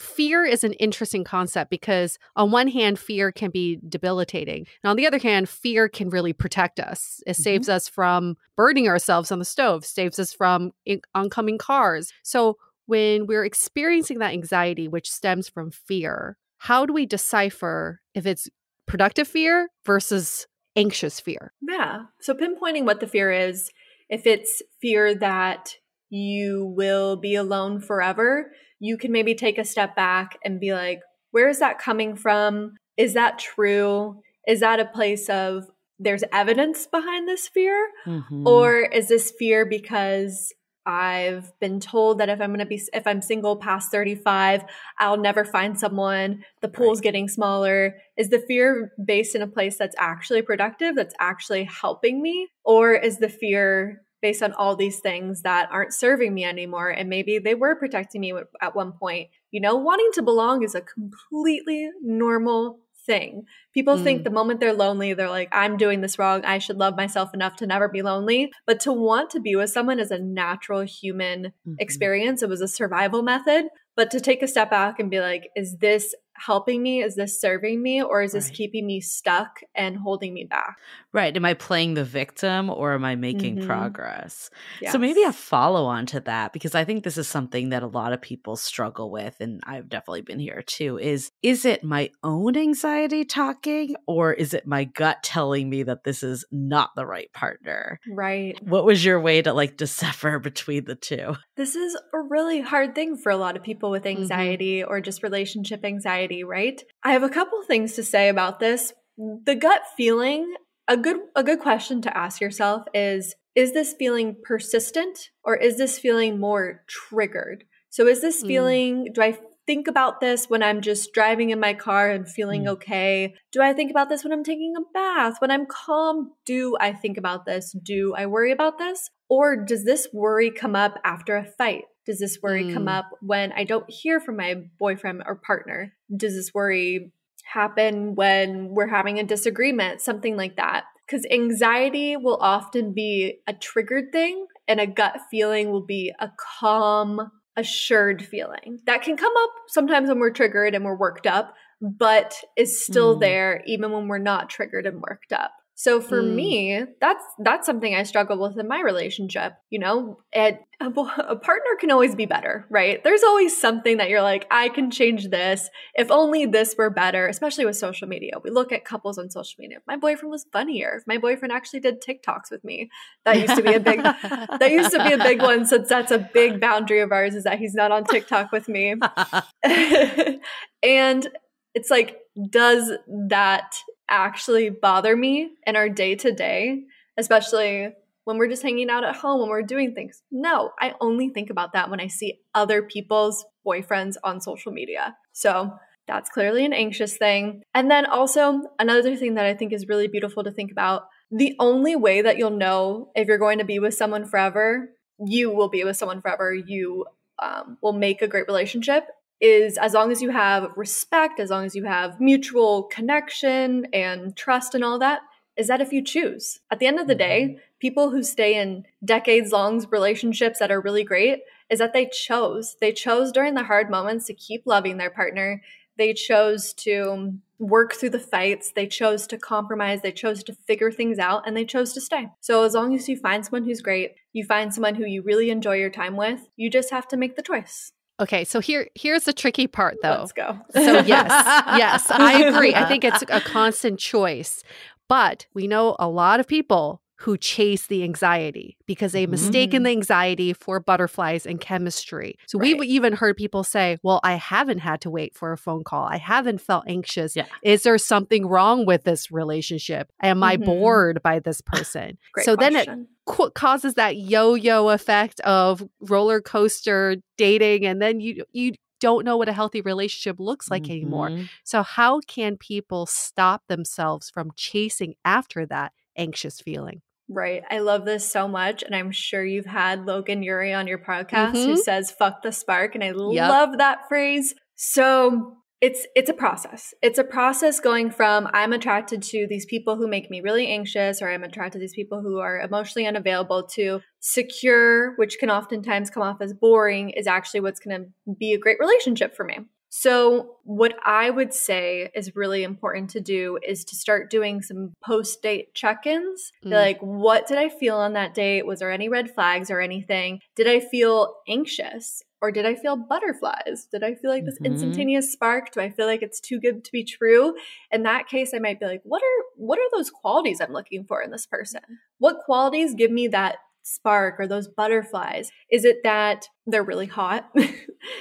S5: fear is an interesting concept because, on one hand, fear can be debilitating. And on the other hand, fear can really protect us. It mm-hmm. saves us from burning ourselves on the stove, saves us from in- oncoming cars. So, when we're experiencing that anxiety, which stems from fear, how do we decipher if it's productive fear versus anxious fear?
S3: Yeah. So, pinpointing what the fear is, if it's fear that you will be alone forever, you can maybe take a step back and be like, where is that coming from? Is that true? Is that a place of there's evidence behind this fear? Mm-hmm. Or is this fear because I've been told that if I'm going to be, if I'm single past 35, I'll never find someone. The pool's right. getting smaller. Is the fear based in a place that's actually productive, that's actually helping me? Or is the fear based on all these things that aren't serving me anymore. And maybe they were protecting me at one point. You know, wanting to belong is a completely normal thing. People mm. think the moment they're lonely, they're like, I'm doing this wrong. I should love myself enough to never be lonely. But to want to be with someone is a natural human mm-hmm. experience. It was a survival method. But to take a step back and be like, is this helping me? Is this serving me? Or is this right. keeping me stuck and holding me back?
S2: Right. Am I playing the victim or am I making mm-hmm. progress? Yes. So maybe a follow on to that, because I think this is something that a lot of people struggle with. And I've definitely been here too is, is it my own anxiety talking or is it my gut telling me that this is not the right partner?
S3: Right.
S2: What was your way to like decipher between the two?
S3: This is a really hard thing for a lot of people with mm-hmm. anxiety mm-hmm. or just relationship anxiety, right? I have a couple things to say about this. The gut feeling, a good a good question to ask yourself is is this feeling persistent or is this feeling more triggered? So is this
S1: Mm.
S3: feeling, do I think about this when I'm just driving in my car and feeling
S2: Mm.
S3: okay? Do I think about this when I'm taking a bath? When I'm calm, do I think about this? Do I worry about this? Or does this worry come up after a fight? Does this worry come
S1: Mm.
S3: up when I don't hear from my boyfriend or partner? Does this worry happen when we're having a disagreement? Something like that. Because anxiety will often be a triggered thing, and a gut feeling will be a calm, assured feeling. That can come up sometimes when we're triggered and we're worked up, but is still
S2: Mm.
S3: there even when we're not triggered and worked up. So for
S1: Mm.
S3: me, that's that's something I struggle with in my relationship. You know, and a, a partner can always be better, right? There's always something that you're like, I can change this. If only this were better, especially with social media. We look at couples on social media. If my boyfriend was funnier. If my boyfriend actually did TikToks with me. That used to be a big that used to be a big one since that's a big boundary of ours is that he's not on TikTok with me. and it's like, does that actually bother me in our day to day, especially when we're just hanging out at home, when we're doing things? No, I only think about that when I see other people's boyfriends on social media. So that's clearly an anxious thing. And then also, another thing that I think is really beautiful to think about the only way that you'll know if you're going to be with someone forever, you will be with someone forever, you um, will make a great relationship is as long as you have respect, as long as you have mutual connection and trust and all that, is that if you choose. At the end of the day, mm-hmm. people who stay in decades long relationships that are really great is that they chose. They chose during the hard moments to keep loving their partner. They chose to work through the fights. They chose to compromise. They chose to figure things out and they chose to stay. So, as long as you find someone who's great, you find someone who you really enjoy your time with, you just have to make the choice.
S1: Okay, so here here's the tricky part though.
S3: Let's go.
S1: So yes, yes, I agree. I think it's a constant choice. But we know a lot of people who chase the anxiety because they've mistaken
S2: Mhm.
S1: the anxiety for butterflies and chemistry. So
S3: Right.
S1: we've even heard people say, "Well, I haven't had to wait for a phone call. I haven't felt anxious.
S2: Yeah.
S1: Is there something wrong with this relationship? Am I
S3: Mhm.
S1: bored by this person?" So then it qu- causes that yo-yo effect of roller coaster dating and then you you don't know what a healthy relationship looks like anymore.
S2: Mhm.
S1: So how can people stop themselves from chasing after that anxious feeling?
S3: Right. I love this so much. And I'm sure you've had Logan Ury on your podcast who
S1: Mhm.
S3: says fuck the spark. And I love that phrase. So it's it's a process. It's a process going from I'm attracted to these people who make me really anxious, or I'm attracted to these people who are emotionally unavailable to secure, which can oftentimes come off as boring, is actually what's gonna be a great relationship for me. So, what I would say is really important to do is to start doing some post date check ins.
S1: Mm.
S3: Like, what did I feel on that date? Was there any red flags or anything? Did I feel anxious or did I feel butterflies? Did I feel like this
S2: Mhm.
S3: instantaneous spark? Do I feel like it's too good to be true? In that case, I might be like, what are what are those qualities I'm looking for in this person? What qualities give me that spark or those butterflies? Is it that they're really hot?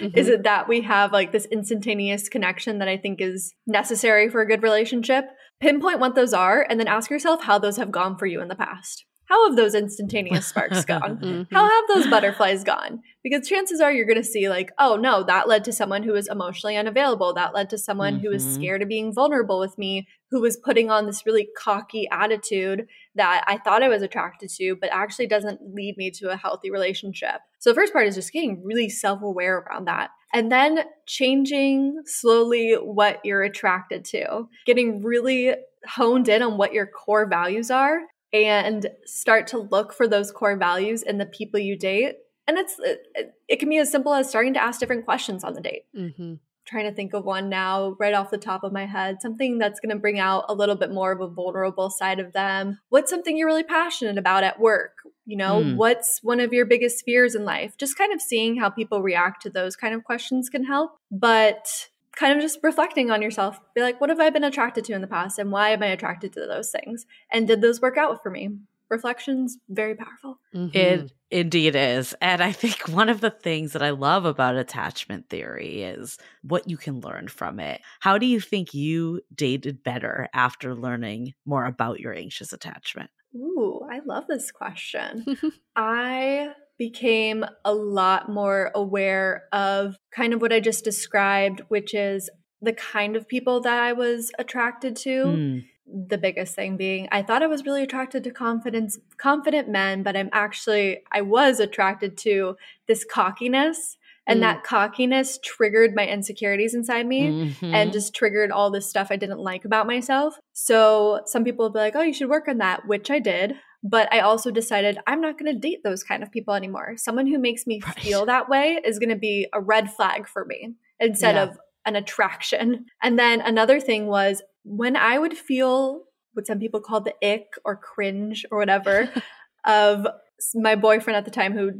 S3: Is it that we have like this instantaneous connection that I think is necessary for a good relationship? Pinpoint what those are and then ask yourself how those have gone for you in the past. How have those instantaneous sparks gone?
S1: Mhm.
S3: How have those butterflies gone? Because chances are you're going to see, like, oh no, that led to someone who was emotionally unavailable. That led to someone who was scared of being vulnerable with me, who was putting on this really cocky attitude that I thought I was attracted to, but actually doesn't lead me to a healthy relationship. So the first part is just getting really self aware around that. And then changing slowly what you're attracted to, getting really honed in on what your core values are and start to look for those core values in the people you date. And it's it, it can be as simple as starting to ask different questions on the date.
S1: Mhm.
S3: Trying to think of one now right off the top of my head, something that's going to bring out a little bit more of a vulnerable side of them. What's something you're really passionate about at work? You know,
S2: Mm.
S3: what's one of your biggest fears in life? Just kind of seeing how people react to those kind of questions can help. But kind of just reflecting on yourself. Be like, what have I been attracted to in the past and why am I attracted to those things? And did those work out for me? Reflection's very powerful.
S1: Mhm.
S2: It indeed is. And I think one of the things that I love about attachment theory is what you can learn from it. How do you think you dated better after learning more about your anxious attachment?
S3: Ooh, I love this question. I became a lot more aware of kind of what I just described, which is the kind of people that I was attracted to.
S2: Mm.
S3: The biggest thing being I thought I was really attracted to confidence confident men, but I'm actually I was attracted to this cockiness and
S1: Mm.
S3: that cockiness triggered my insecurities inside me
S2: Mhm.
S3: and just triggered all this stuff I didn't like about myself. So some people will be like, oh, you should work on that, which I did. But I also decided I'm not going to date those kind of people anymore. Someone who makes me
S2: Right.
S3: feel that way is going to be a red flag for me instead
S2: Yeah.
S3: of an attraction. And then another thing was when I would feel what some people call the ick or cringe or whatever of my boyfriend at the time who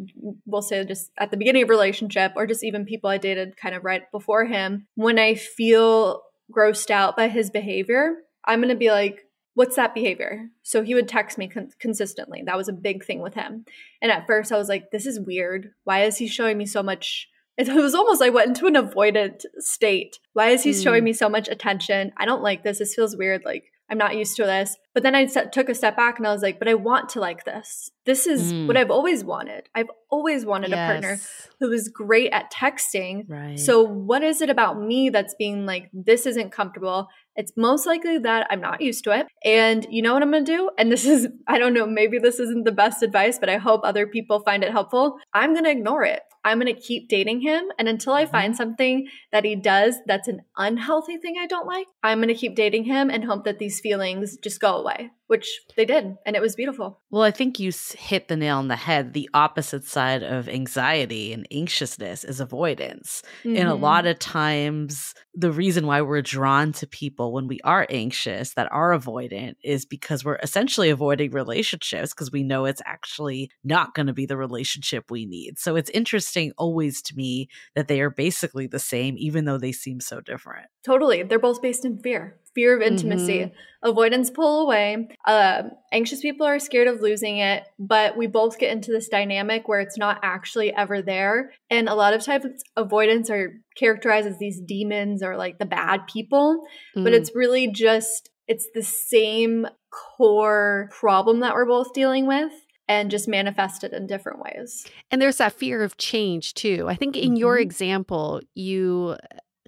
S3: we'll say just at the beginning of a relationship or just even people I dated kind of right before him, when I feel grossed out by his behavior, I'm going to be like, what's that behavior? So he would text me con- consistently. That was a big thing with him. And at first I was like, this is weird. Why is he showing me so much? It was almost like I went into an avoidant state. Why is he
S1: Mm.
S3: showing me so much attention? I don't like this. This feels weird. Like I'm not used to this. But then I set, took a step back and I was like, but I want to like this. This is
S2: Mm.
S3: what I've always wanted. I've always wanted a partner
S1: Yes.
S3: who is great at texting.
S2: Right.
S3: So, what is it about me that's being like, this isn't comfortable? It's most likely that I'm not used to it. And you know what I'm going to do? And this is, I don't know, maybe this isn't the best advice, but I hope other people find it helpful. I'm going to ignore it. I'm going to keep dating him. And until I find something that he does that's an unhealthy thing I don't like, I'm going to keep dating him and hope that these feelings just go away, way which they did. And it was beautiful.
S2: Well, I think you hit the nail on the head. The opposite side of anxiety and anxiousness is avoidance. And a
S3: mm-hmm.
S2: lot of times, the reason why we're drawn to people when we are anxious that are avoidant is because we're essentially avoiding relationships because we know it's actually not going to be the relationship we need. So it's interesting always to me that they are basically the same, even though they seem so different.
S3: Totally. They're both based in fear fear of intimacy. Mm-hmm. Avoidance pull away. Um, anxious people are scared of losing it, but we both get into this dynamic where it's not actually ever there. And a lot of times, avoidance are characterized as these demons or like the bad people, but
S1: Mm.
S3: it's really just it's the same core problem that we're both dealing with and just manifested in different ways.
S1: And there's that fear of change too. I think in your
S2: Mhm.
S1: example, you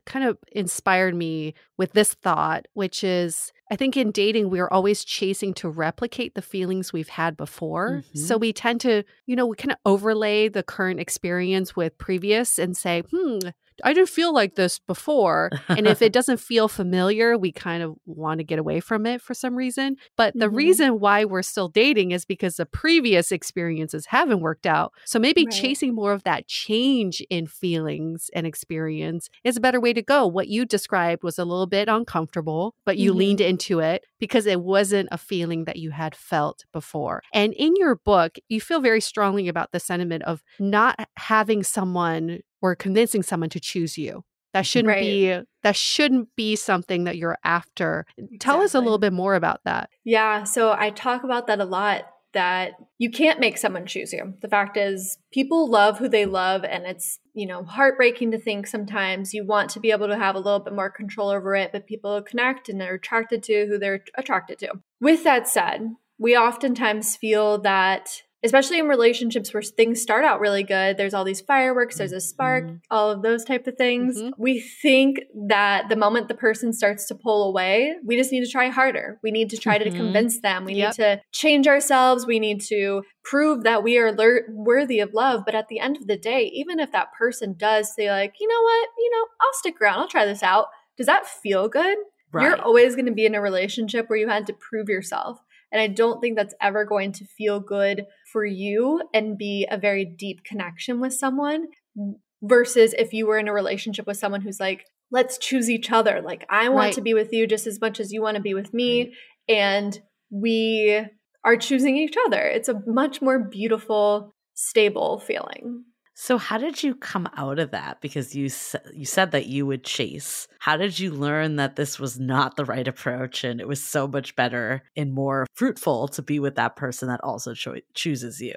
S1: kind of inspired me with this thought, which is I think in dating, we're always chasing to replicate the feelings we've had before. So we tend to, you know, we kind of overlay the current experience with previous and say, hmm, I didn't feel like this before. And if it doesn't feel familiar, we kind of want to get away from it for some reason. But the
S3: Mhm.
S1: reason why we're still dating is because the previous experiences haven't worked out. So maybe
S3: Right.
S1: chasing more of that change in feelings and experience is a better way to go. What you described was a little bit uncomfortable, but you
S3: Mhm.
S1: leaned into it because it wasn't a feeling that you had felt before. And in your book, you feel very strongly about the sentiment of not having someone or convincing someone to choose you. That shouldn't
S3: Right.
S1: be that shouldn't be something that you're after. Tell us a little bit more about that.
S3: Yeah, so I talk about that a lot that you can't make someone choose you. The fact is people love who they love and it's, you know, heartbreaking to think sometimes you want to be able to have a little bit more control over it, but people connect and they're attracted to who they're attracted to. With that said, we oftentimes feel that especially in relationships where things start out really good. There's all these fireworks there's a spark
S2: Mhm.
S3: all of those type of things.
S1: Mhm.
S3: we think that the moment the person starts to pull away we just need to try harder. We need to try to
S2: Mhm.
S3: convince them. We
S1: Yep.
S3: need to change ourselves. We need to prove that we are lear- worthy of love. But at the end of the day even if that person does say like you know what? You know i'll stick around. I'll try this out. Does that feel good? You're always going to be in a relationship where you had to prove yourself. And I don't think that's ever going to feel good for you and be a very deep connection with someone versus if you were in a relationship with someone who's like, let's choose each other. Like, I want
S1: Right.
S3: to be with you just as much as you want to be with me. And we are choosing each other. It's a much more beautiful, stable feeling.
S2: So how did you come out of that? Because you you said that you would chase. How did you learn that this was not the right approach and it was so much better and more fruitful to be with that person that also cho- chooses you?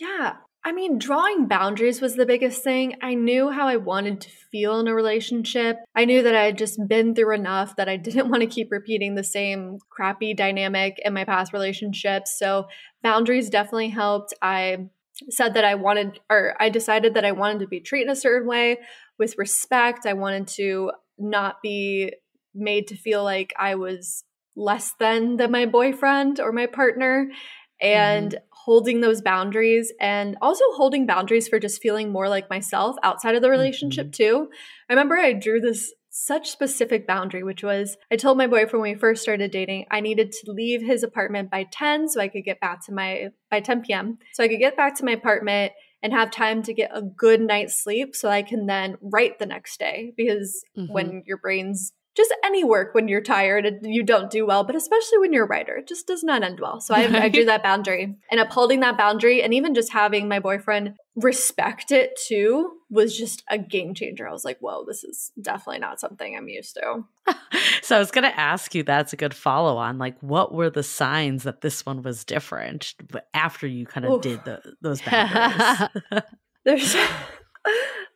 S3: Yeah. I mean, drawing boundaries was the biggest thing. I knew how I wanted to feel in a relationship. I knew that I had just been through enough that I didn't want to keep repeating the same crappy dynamic in my past relationships. So, boundaries definitely helped. I said that I wanted, or I decided that I wanted to be treated a certain way with respect. I wanted to not be made to feel like I was less than than my boyfriend or my partner and mm-hmm. holding those boundaries and also holding boundaries for just feeling more like myself outside of the relationship mm-hmm. too. I remember I drew this such specific boundary which was I told my boyfriend when we first started dating I needed to leave his apartment by 10 so I could get back to my by 10 p.m. so I could get back to my apartment and have time to get a good night's sleep so I can then write the next day because mm-hmm. when your brain's just any work when you're tired and you don't do well, but especially when you're a writer, it just does not end well. So I, I drew that boundary and upholding that boundary and even just having my boyfriend respect it too was just a game changer. I was like, whoa, this is definitely not something I'm used to.
S2: so I was going to ask you, that's a good follow on. Like, what were the signs that this one was different after you kind of Oof. did the, those boundaries?
S3: There's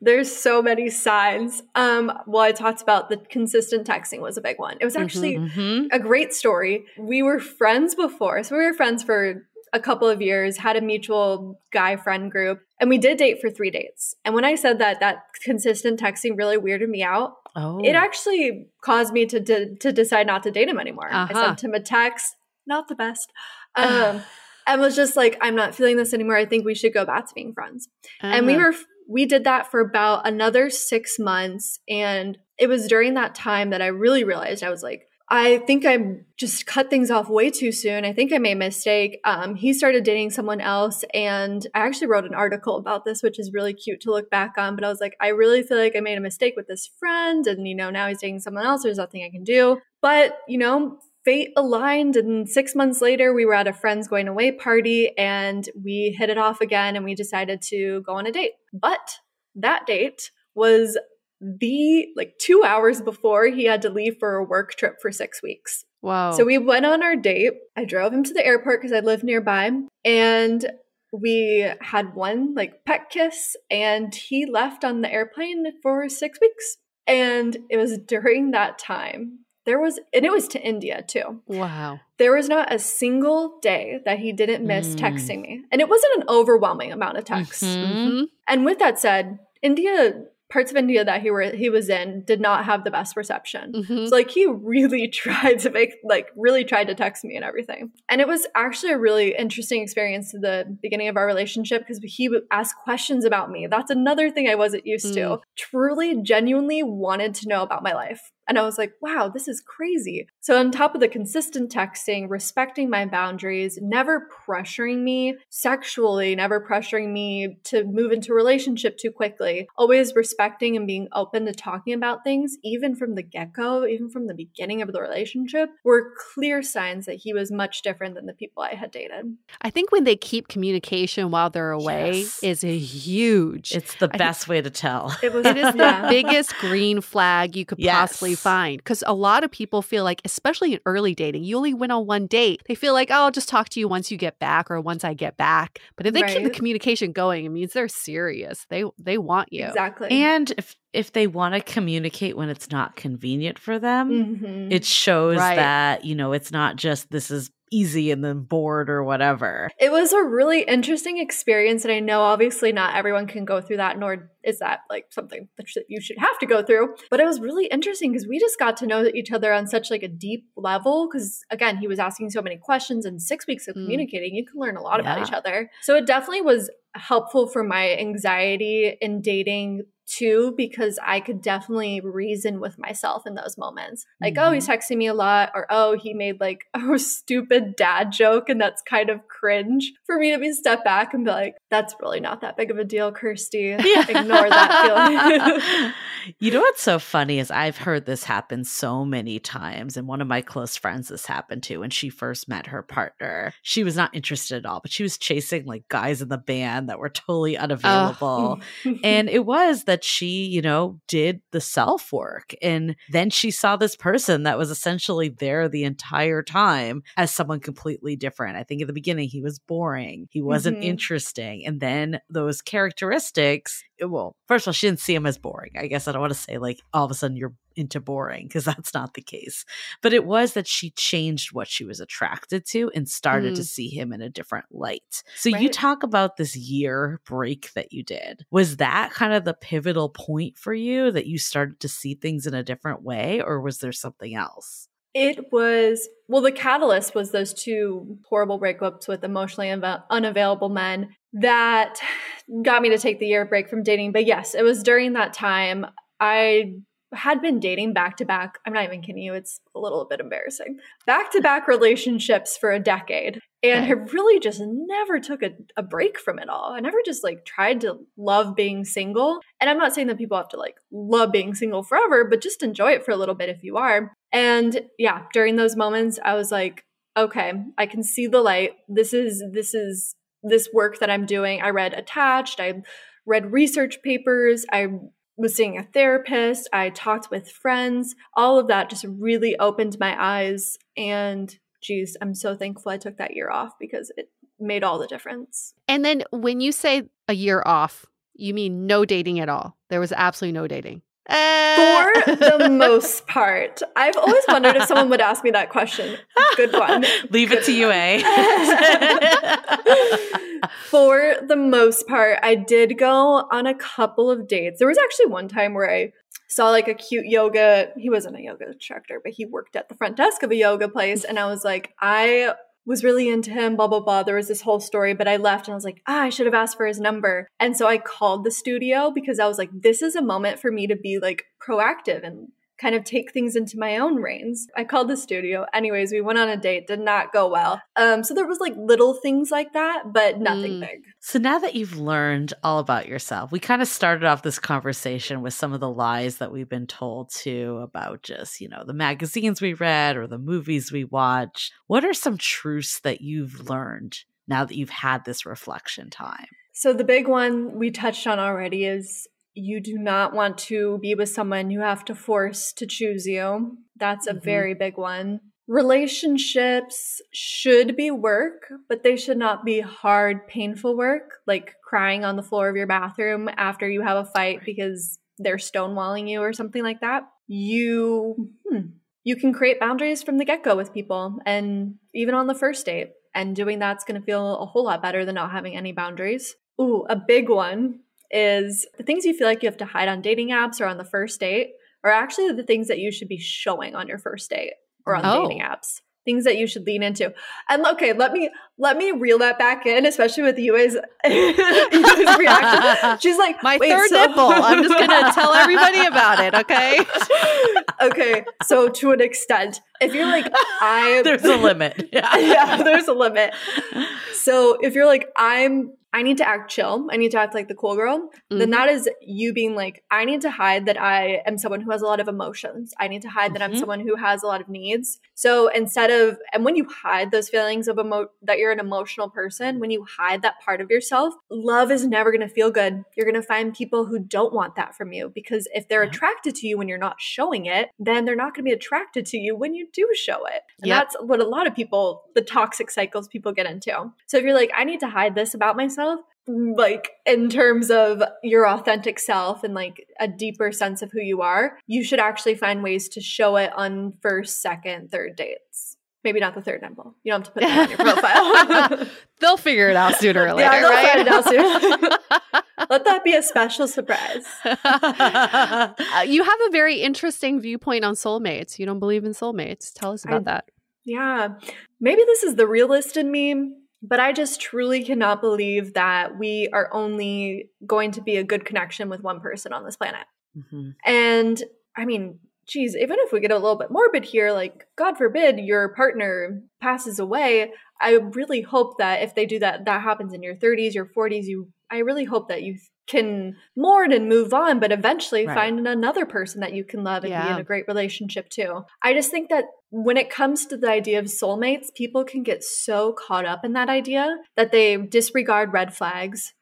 S3: there's so many signs. Um, well, I talked about the consistent texting was a big one. It was mm-hmm, actually mm-hmm. a great story. We were friends before, so we were friends for a couple of years, had a mutual guy friend group, and we did date for three dates. And when I said that, that consistent texting really weirded me out. Oh. It actually caused me to, to, to decide not to date him anymore. Uh-huh. I sent him a text, not the best. Um, and was just like, I'm not feeling this anymore. I think we should go back to being friends. Uh-huh. And we uh-huh. were we did that for about another six months. And it was during that time that I really realized I was like, I think I just cut things off way too soon. I think I made a mistake. Um, he started dating someone else, and I actually wrote an article about this, which is really cute to look back on. But I was like, I really feel like I made a mistake with this friend, and you know, now he's dating someone else. There's nothing I can do. But you know, fate aligned and six months later we were at a friend's going away party and we hit it off again and we decided to go on a date but that date was the like two hours before he had to leave for a work trip for six weeks
S1: wow
S3: so we went on our date i drove him to the airport because i lived nearby and we had one like pet kiss and he left on the airplane for six weeks and it was during that time there was, and it was to India too.
S1: Wow.
S3: There was not a single day that he didn't miss mm. texting me. And it wasn't an overwhelming amount of texts. Mm-hmm. And with that said, India parts of India that he were he was in did not have the best reception. Mm-hmm. So like he really tried to make like really tried to text me and everything. And it was actually a really interesting experience to the beginning of our relationship because he would ask questions about me. That's another thing I wasn't used mm. to. Truly genuinely wanted to know about my life. And I was like, wow, this is crazy. So, on top of the consistent texting, respecting my boundaries, never pressuring me sexually, never pressuring me to move into a relationship too quickly, always respecting and being open to talking about things, even from the get go, even from the beginning of the relationship, were clear signs that he was much different than the people I had dated.
S1: I think when they keep communication while they're away yes. is a huge.
S2: It's the best way to tell.
S1: It, was, it is the biggest green flag you could yes. possibly fine. Because a lot of people feel like, especially in early dating, you only went on one date. They feel like, oh, I'll just talk to you once you get back or once I get back. But if they right. keep the communication going, it means they're serious. They they want you.
S3: Exactly.
S2: And if if they want to communicate when it's not convenient for them, mm-hmm. it shows right. that, you know, it's not just this is easy and then bored or whatever.
S3: It was a really interesting experience. And I know obviously not everyone can go through that, nor is that like something that you should have to go through. But it was really interesting because we just got to know each other on such like a deep level. Because again, he was asking so many questions and six weeks of mm. communicating, you can learn a lot yeah. about each other. So it definitely was helpful for my anxiety in dating too because I could definitely reason with myself in those moments. Like, mm-hmm. oh, he's texting me a lot, or oh, he made like a stupid dad joke and that's kind of cringe for me to be step back and be like, that's really not that big of a deal, Kirsty. Yeah. Ignore that feeling.
S2: You know what's so funny is I've heard this happen so many times. And one of my close friends this happened to when she first met her partner. She was not interested at all, but she was chasing like guys in the band that were totally unavailable. and it was that she, you know, did the self work. And then she saw this person that was essentially there the entire time as someone completely different. I think in the beginning he was boring, he wasn't
S3: Mhm.
S2: interesting. And then those characteristics, well, first of all, she didn't see him as boring. I guess I don't want to say like all of a sudden you're into boring because that's not the case. But it was that she changed what she was attracted to and started to
S1: Mm.
S2: see him in a different light. So you talk about this year break that you did. Was that kind of the pivotal point for you that you started to see things in a different way, or was there something else?
S3: It was, well, the catalyst was those two horrible breakups with emotionally unava- unavailable men that got me to take the year break from dating. But yes, it was during that time I had been dating back to back. I'm not even kidding you, it's a little bit embarrassing. Back to back relationships for a decade. And. I really just never took a, a break from it all. I never just like tried to love being single. And I'm not saying that people have to like love being single forever, but just enjoy it for a little bit if you are. And yeah, during those moments, I was like, okay, I can see the light. This is, this is, this work that I'm doing. I read Attached. I read research papers. I was seeing a therapist. I talked with friends. All of that just really opened my eyes. And geez, I'm so thankful I took that year off because it made all the difference.
S1: And then when you say a year off, you mean no dating at all. There was absolutely no dating.
S3: For the most part, I've always wondered if someone would ask me that question. Good one.
S2: Leave it to you, eh?
S3: For the most part, I did go on a couple of dates. There was actually one time where I saw like a cute yoga. He wasn't a yoga instructor, but he worked at the front desk of a yoga place. And I was like, I was really into him, blah, blah, blah. There was this whole story, but I left and I was like, ah, I should have asked for his number. And so I called the studio because I was like, this is a moment for me to be like proactive and kind of take things into my own reins. I called the studio. Anyways, we went on a date, did not go well. Um, so there was like little things like that, but nothing
S1: Mm.
S3: big.
S2: So now that you've learned all about yourself, we kind of started off this conversation with some of the lies that we've been told too about just, you know, the magazines we read or the movies we watch. What are some truths that you've learned now that you've had this reflection time?
S3: So the big one we touched on already is you do not want to be with someone you have to force to choose you. That's a
S2: Mhm.
S3: very big one. Relationships should be work, but they should not be hard, painful work, like crying on the floor of your bathroom after you have a fight because they're stonewalling you or something like that. You hmm, you can create boundaries from the get-go with people and even on the first date. And doing that's going to feel a whole lot better than not having any boundaries. Ooh, a big one is the things you feel like you have to hide on dating apps or on the first date are actually the things that you should be showing on your first date or on
S1: Oh.
S3: dating apps. Things that you should lean into. And okay, let me let me reel that back in, especially with Yue's, Yue's reaction. She's like,
S1: My
S3: "Wait,
S1: third
S3: so-"
S1: nipple. I'm just going to tell everybody about it, okay?
S3: okay, so to an extent, if you're like, I
S2: There's a limit.
S3: yeah, there's a limit. So if you're like, I'm I need to act chill, I need to act like the cool girl, then
S1: Mhm.
S3: that is you being like, I need to hide that I am someone who has a lot of emotions. I need to hide that I'm
S2: Mhm.
S3: someone who has a lot of needs. So instead of and when you hide those feelings of emo that you're an emotional person, when you hide that part of yourself, love is never gonna feel good. You're gonna find people who don't want that from you because if they're
S2: Yep.
S3: attracted to you when you're not showing it, then they're not gonna be attracted to you when you do show it. And
S1: Yep.
S3: that's what a lot of people, the toxic cycles people get into. So if you're like, I need to hide this about myself, like in terms of your authentic self and like a deeper sense of who you are, you should actually find ways to show it on first, second, third dates. Maybe not the third nipple. You don't have to put that on your profile.
S1: They'll figure it out sooner or later,
S3: Yeah, they'll
S1: right?
S3: find it out soon. Let that be a special surprise.
S1: Uh, you have a very interesting viewpoint on soulmates. You don't believe in soulmates. Tell us about
S3: I-
S1: that.
S3: Yeah. Maybe this is the realist in me, but I just truly cannot believe that we are only going to be a good connection with one person on this planet.
S2: Mhm.
S3: And I mean, geez, even if we get a little bit morbid here, like, God forbid your partner passes away, I really hope that if they do that, that happens in your 30s, your 40s, you I really hope that you can mourn and move on, but eventually
S2: Right.
S3: find another person that you can love and be in a great relationship too. I just think that when it comes to the idea of soulmates, people can get so caught up in that idea that they disregard red flags.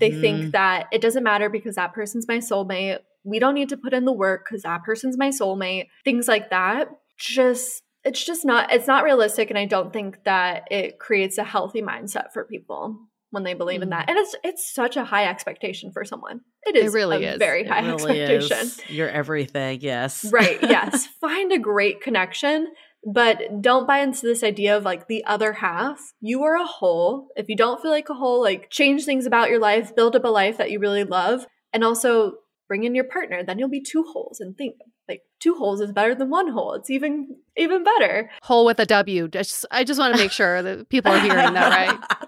S3: They
S2: Mhm.
S3: think that it doesn't matter because that person's my soulmate. We don't need to put in the work because that person's my soulmate. Things like that. Just it's just not it's not realistic and I don't think that it creates a healthy mindset for people when they believe in that. Mm. And it's it's such a high expectation for someone. It is
S1: really
S3: a
S1: is.
S3: very
S2: It
S3: high
S2: really
S3: expectation.
S2: is. You're everything. Yes.
S3: Right. Yes. Find a great connection, but don't buy into this idea of like the other half. You are a whole. If you don't feel like a whole, like change things about your life, build up a life that you really love, and also bring in your partner. Then you'll be two holes and think like two holes is better than one hole. It's even even better.
S1: Hole with a W. Just I just want to make sure that people are hearing that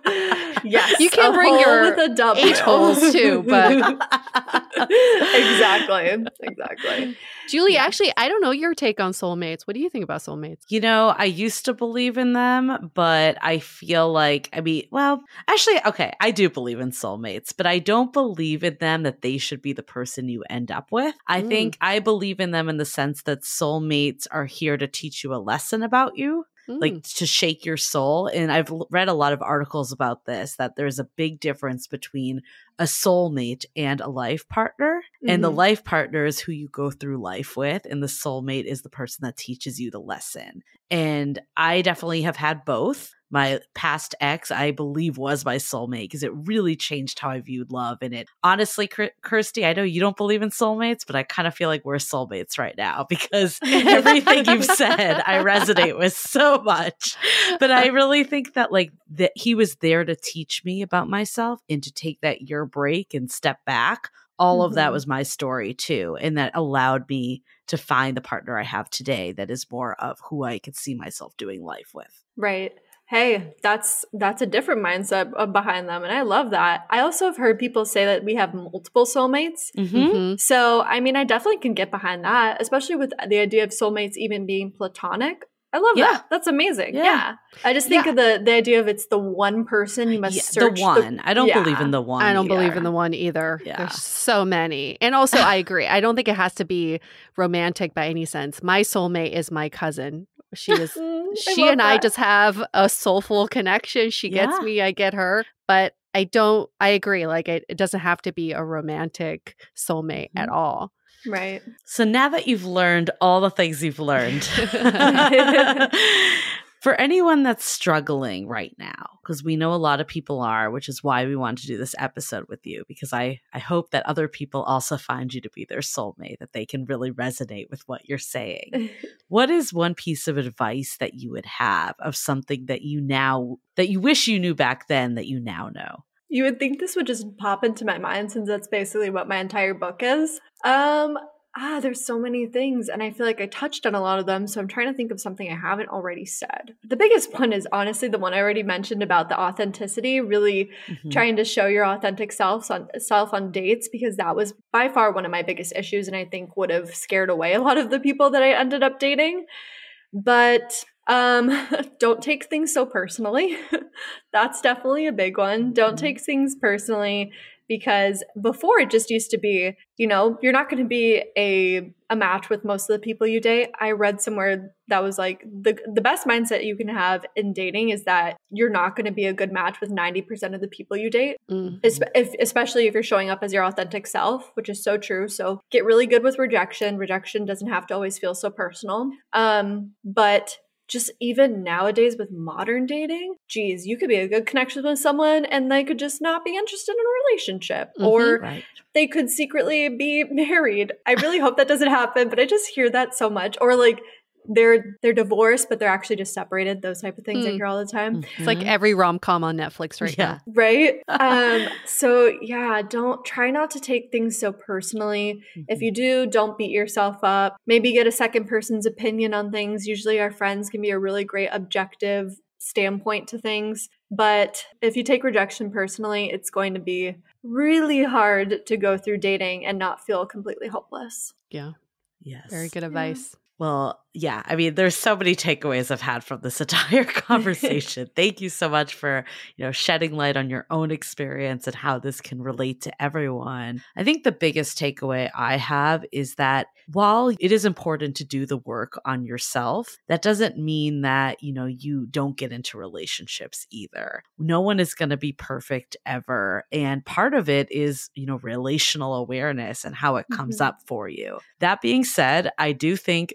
S1: right.
S3: Yes.
S1: You can
S3: a
S1: bring
S3: hole
S1: your
S3: with a W.
S1: H holes too, but
S3: exactly. Exactly.
S1: Julie, actually, I don't know your take on soulmates. What do you think about soulmates?
S2: You know, I used to believe in them, but I feel like, I mean, well, actually, okay, I do believe in soulmates, but I don't believe in them that they should be the person you end up with. I
S1: Mm.
S2: think I believe in them in the sense that soulmates are here to teach you a lesson about you. like
S1: Mm.
S2: to shake your soul. And I've read a lot of articles about this that there's a big difference between a soulmate and a life partner. And the
S3: Mhm.
S2: life partner is who you go through life with, and the soulmate is the person that teaches you the lesson. And I definitely have had both. My past ex, I believe, was my soulmate because it really changed how I viewed love. And it honestly, Kirsty, I know you don't believe in soulmates, but I kind of feel like we're soulmates right now because everything you've said I resonate with so much. But I really think that like that he was there to teach me about myself and to take that year break and step back. All of that
S3: Mhm.
S2: was my story too. And that allowed me to find the partner I have today that is more of who I could see myself doing life with.
S3: Right. Hey, that's that's a different mindset uh, behind them and I love that. I also have heard people say that we have multiple soulmates.
S2: Mm-hmm.
S1: Mhm.
S3: So, I mean, I definitely can get behind that, especially with the idea of soulmates even being platonic. I love
S2: Yeah.
S3: that. That's amazing.
S2: Yeah.
S3: Yeah. I just think
S2: Yeah.
S3: of the the idea of it's the one person you must
S2: Yeah,
S3: search
S2: the one. I don't believe in the one.
S1: I don't believe in the one either.
S2: Yeah.
S1: There's so many. And also, I agree. I don't think it has to be romantic by any sense. My soulmate is my cousin. She is she
S3: love
S1: and I just have a soulful connection. She gets me, I get her. But I don't, I agree. Like, it, it doesn't have to be a romantic soulmate at
S2: Mm-hmm.
S1: all.
S3: right.
S2: So now that you've learned all the things you've learned, for anyone that's struggling right now, because we know a lot of people are, which is why we want to do this episode with you, because I, I hope that other people also find you to be their soulmate, that they can really resonate with what you're saying. what is one piece of advice that you would have of something that you now, that you wish you knew back then that you now know?
S3: You would think this would just pop into my mind since that's basically what my entire book is. Um, ah, there's so many things, and I feel like I touched on a lot of them, so I'm trying to think of something I haven't already said. The biggest one is honestly the one I already mentioned about the authenticity, really
S2: Mhm.
S3: trying to show your authentic self on self on dates because that was by far one of my biggest issues and I think would have scared away a lot of the people that I ended up dating. But um don't take things so personally. That's definitely a big one. Don't
S2: Mhm.
S3: take things personally because before it just used to be, you know, you're not going to be a a match with most of the people you date. I read somewhere that was like the the best mindset you can have in dating is that you're not going to be a good match with 90% of the people you date,
S1: Mm.
S3: es- if, especially if you're showing up as your authentic self, which is so true. So get really good with rejection. Rejection doesn't have to always feel so personal. Um, but just even nowadays with modern dating, geez, you could be a good connection with someone and they could just not be interested in a relationship
S1: Mhm.
S3: or
S2: Right.
S3: they could secretly be married. I really hope that doesn't happen, but I just hear that so much. Or like they're they're divorced, but they're actually just separated. Those type of things I
S1: Mm.
S3: hear all the time.
S1: It's like every rom com on Netflix right
S2: Yeah.
S3: Right. Um, so yeah, don't try not to take things so personally. If you do, don't beat yourself up. Maybe get a second person's opinion on things. Usually our friends can be a really great objective standpoint to things. But if you take rejection personally, it's going to be really hard to go through dating and not feel completely hopeless.
S1: Yeah.
S2: Yes.
S1: Very good advice.
S2: Well, yeah, I mean, there's so many takeaways I've had from this entire conversation. Thank you so much for, you know, shedding light on your own experience and how this can relate to everyone. I think the biggest takeaway I have is that while it is important to do the work on yourself, that doesn't mean that, you know, you don't get into relationships either. No one is going to be perfect ever. And part of it is, you know, relational awareness and how it comes mm-hmm. up for you. That being said, I do think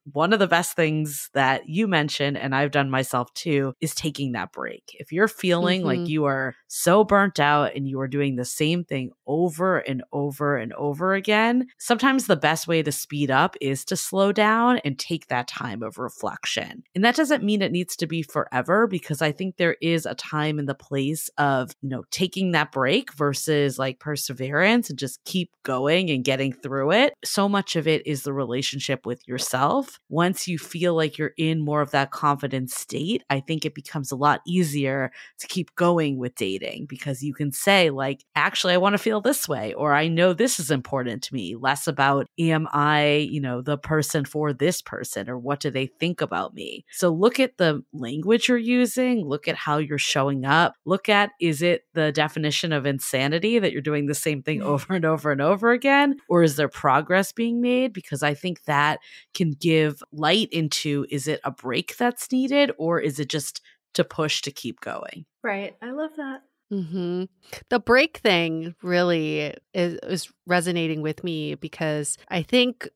S2: one of the best things that you mentioned, and I've done myself too, is taking that break. If you're feeling mm-hmm. like you are so burnt out and you are doing the same thing over and over and over again, sometimes the best way to speed up is to slow down and take that time of reflection. And that doesn't mean it needs to be forever because I think there is a time in the place of, you know, taking that break versus like perseverance and just keep going and getting through it. So much of it is the relationship with yourself. Once you feel like you're in more of that confident state, I think it becomes a lot easier to keep going with dating because you can say, like, actually, I want to feel this way, or I know this is important to me, less about, am I, you know, the person for this person, or what do they think about me? So look at the language you're using, look at how you're showing up, look at, is it the definition of insanity that you're doing the same thing mm. over and over and over again, or is there progress being made? Because I think that can give light into is it a break that's needed or is it just to push to keep going?
S3: Right. I love that.
S1: Mm-hmm. The break thing really is, is, resonating with me because I think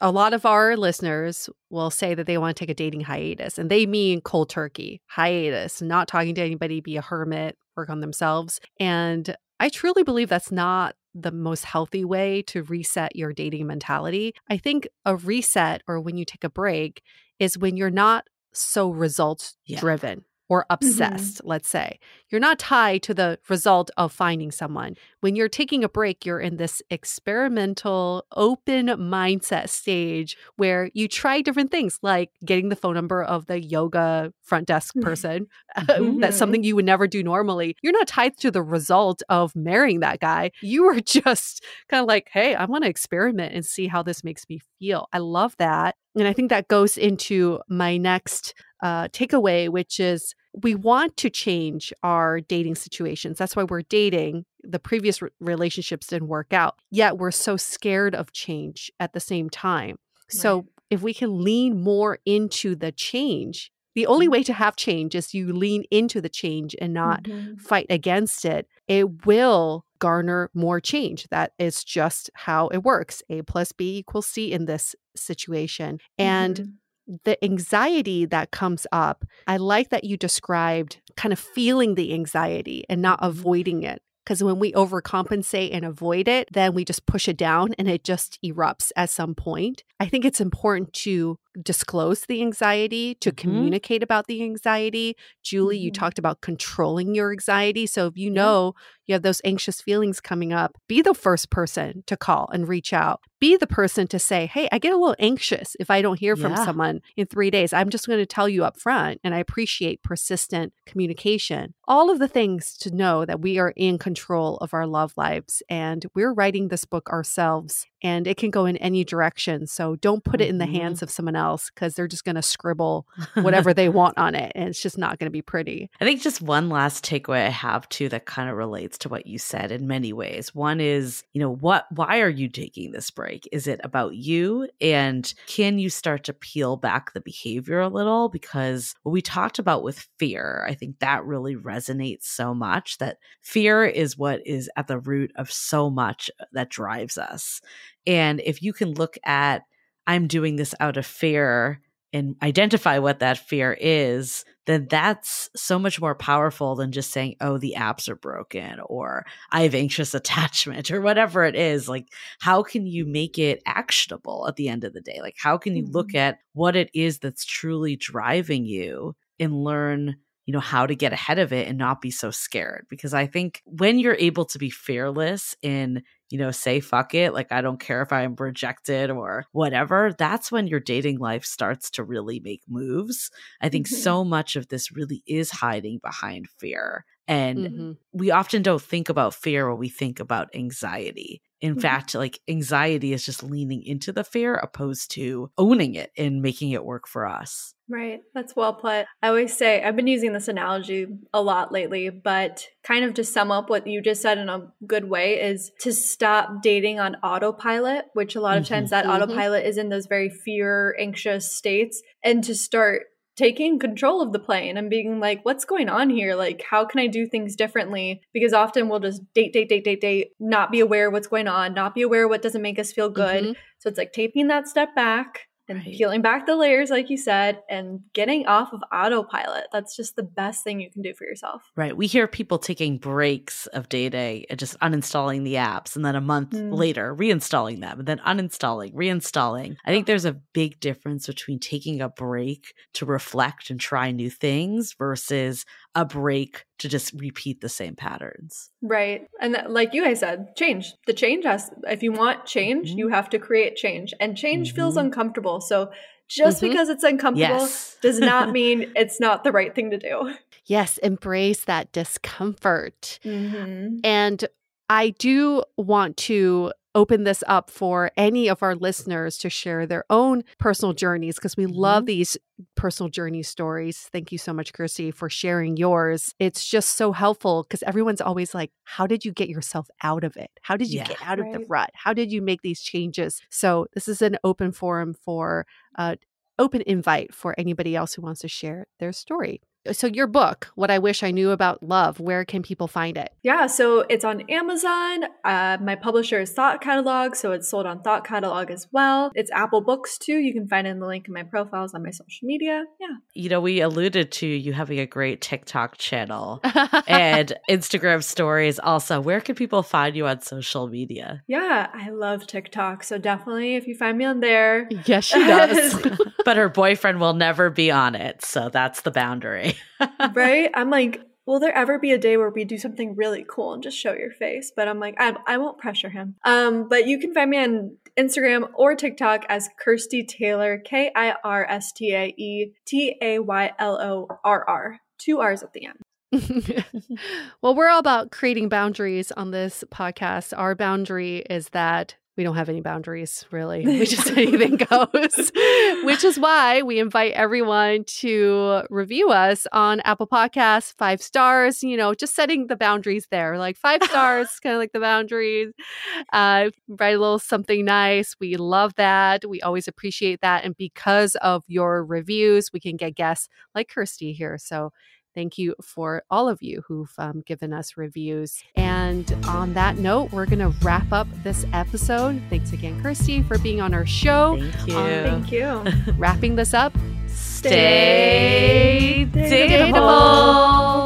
S1: a lot of our listeners will say that they want to take a dating hiatus and they mean cold turkey hiatus, not talking to anybody, be a hermit, work on themselves. And I truly believe that's not the most healthy way to reset your dating mentality. I think a reset or when you take a break is when you're not so results driven. Yeah or mm-hmm. obsessed, mm-hmm. let's say. You're not tied to the result of finding someone. When you're taking a break, you're in this experimental, open mindset stage where you try different things like getting the phone number of the yoga front desk mm-hmm. person. mm-hmm. That's something you would never do normally. You're not tied to the result of marrying that guy. You are just kind of like, hey, I want to experiment and see how this makes me feel. I love that. And I think that goes into my next uh, takeaway, which is we want to change our dating situations. That's why we're dating. The previous re- relationships didn't work out, yet we're so scared of change at the same time. Right. So if we can lean more into the change, the only mm-hmm. way to have change is you lean into the change and not mm-hmm. fight against it. It will garner more change. That is just how it works. A plus B equals C in this situation. And mm-hmm the anxiety that comes up, I like that you described kind of feeling the anxiety and not avoiding it. Because when we overcompensate and avoid it, then we just push it down and it just erupts at some point. I think it's important to disclose the anxiety, to mm-hmm. communicate about the anxiety. Julie, mm-hmm. you talked about controlling your anxiety. So if you know you have those anxious feelings coming up, be the first person to call and reach out. Be the person to say, Hey, I get a little anxious if I don't hear from yeah. someone in three days. I'm just going to tell you up front. And I appreciate persistent communication. All of the things to know that we are in control of our love lives and we're writing this book ourselves and it can go in any direction. So don't put it in the hands mm-hmm. of someone else because they're just going to scribble whatever they want on it and it's just not going to be pretty.
S2: I think just one last takeaway I have too that kind of relates to what you said in many ways. One is, you know, what why are you taking this break? Is it about you and can you start to peel back the behavior a little because what we talked about with fear, I think that really resonates so much that fear is what is at the root of so much that drives us. And if you can look at, I'm doing this out of fear and identify what that fear is, then that's so much more powerful than just saying, oh, the apps are broken or I have anxious attachment or whatever it is. Like, how can you make it actionable at the end of the day? Like, how can you mm-hmm. look at what it is that's truly driving you and learn? you know how to get ahead of it and not be so scared because i think when you're able to be fearless in you know, say fuck it, like I don't care if I'm rejected or whatever, that's when your dating life starts to really make moves. I think mm-hmm. so much of this really is hiding behind fear. And mm-hmm. we often don't think about fear when we think about anxiety. In mm-hmm. fact, like anxiety is just leaning into the fear opposed to owning it and making it work for us.
S3: Right. That's well put. I always say, I've been using this analogy a lot lately, but kind of to sum up what you just said in a good way is to stop dating on autopilot, which a lot of mm-hmm. times that mm-hmm. autopilot is in those very fear, anxious states, and to start taking control of the plane and being like, what's going on here? Like, how can I do things differently? Because often we'll just date, date, date, date, date, not be aware of what's going on, not be aware what doesn't make us feel good. Mm-hmm. So it's like taking that step back and right. peeling back the layers, like you said, and getting off of autopilot. That's just the best thing you can do for yourself.
S2: Right. We hear people taking breaks of dating and just uninstalling the apps, and then a month mm. later reinstalling them, and then uninstalling, reinstalling. I think there's a big difference between taking a break to reflect and try new things versus a break to just repeat the same patterns.
S3: Right. And that, like you guys said, change. The change has, if you want change, mm-hmm. you have to create change. And change mm-hmm. feels uncomfortable. So just mm-hmm. because it's uncomfortable yes. does not mean it's not the right thing to do.
S1: Yes, embrace that discomfort. Mm-hmm. And I do want to open this up for any of our listeners to share their own personal journeys because we mm-hmm. love these personal journey stories. Thank you so much, Kirsty, for sharing yours. It's just so helpful because everyone's always like, How did you get yourself out of it? How did you yeah, get out right. of the rut? How did you make these changes? So, this is an open forum for uh, open invite for anybody else who wants to share their story so your book what i wish i knew about love where can people find it?
S3: Yeah so it's on amazon. Uh, my publisher is thought catalog so it's sold on thought catalog as well. It's apple books too. You can find it in the link in my profiles on my social media. Yeah.
S2: You know we alluded to you having a great tiktok channel and instagram stories also. Where can people find you on social media?
S3: Yeah i love tiktok so definitely if you find me on there.
S1: Yes she does.
S2: But her boyfriend will never be on it so that's the boundary
S3: right? I'm like, will there ever be a day where we do something really cool and just show your face? But I'm like, I, I won't pressure him. Um, but you can find me on Instagram or TikTok as Kirsty Taylor, K I R S T A E T A Y L O R R. Two R's at the end.
S1: well, we're all about creating boundaries on this podcast. Our boundary is that we don't have any boundaries really we just anything goes which is why we invite everyone to review us on apple podcasts five stars you know just setting the boundaries there like five stars kind of like the boundaries uh, write a little something nice. We love that. We always appreciate that. And because of your reviews we can get guests like kirsty here. So Thank you for all of you who've um, given us reviews. And on that note, we're going to wrap up this episode. Thanks again, Kirsty, for being on our show.
S2: Thank you.
S3: Um, thank you.
S1: wrapping this up.
S2: Stay dateable.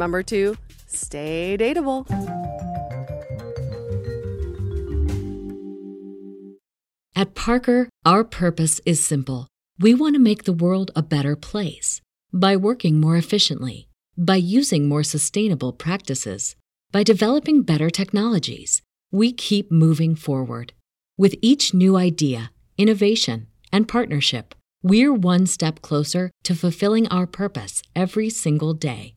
S1: remember to stay dateable.
S4: At Parker, our purpose is simple. We want to make the world a better place by working more efficiently, by using more sustainable practices, by developing better technologies. We keep moving forward. With each new idea, innovation, and partnership, we're one step closer to fulfilling our purpose every single day.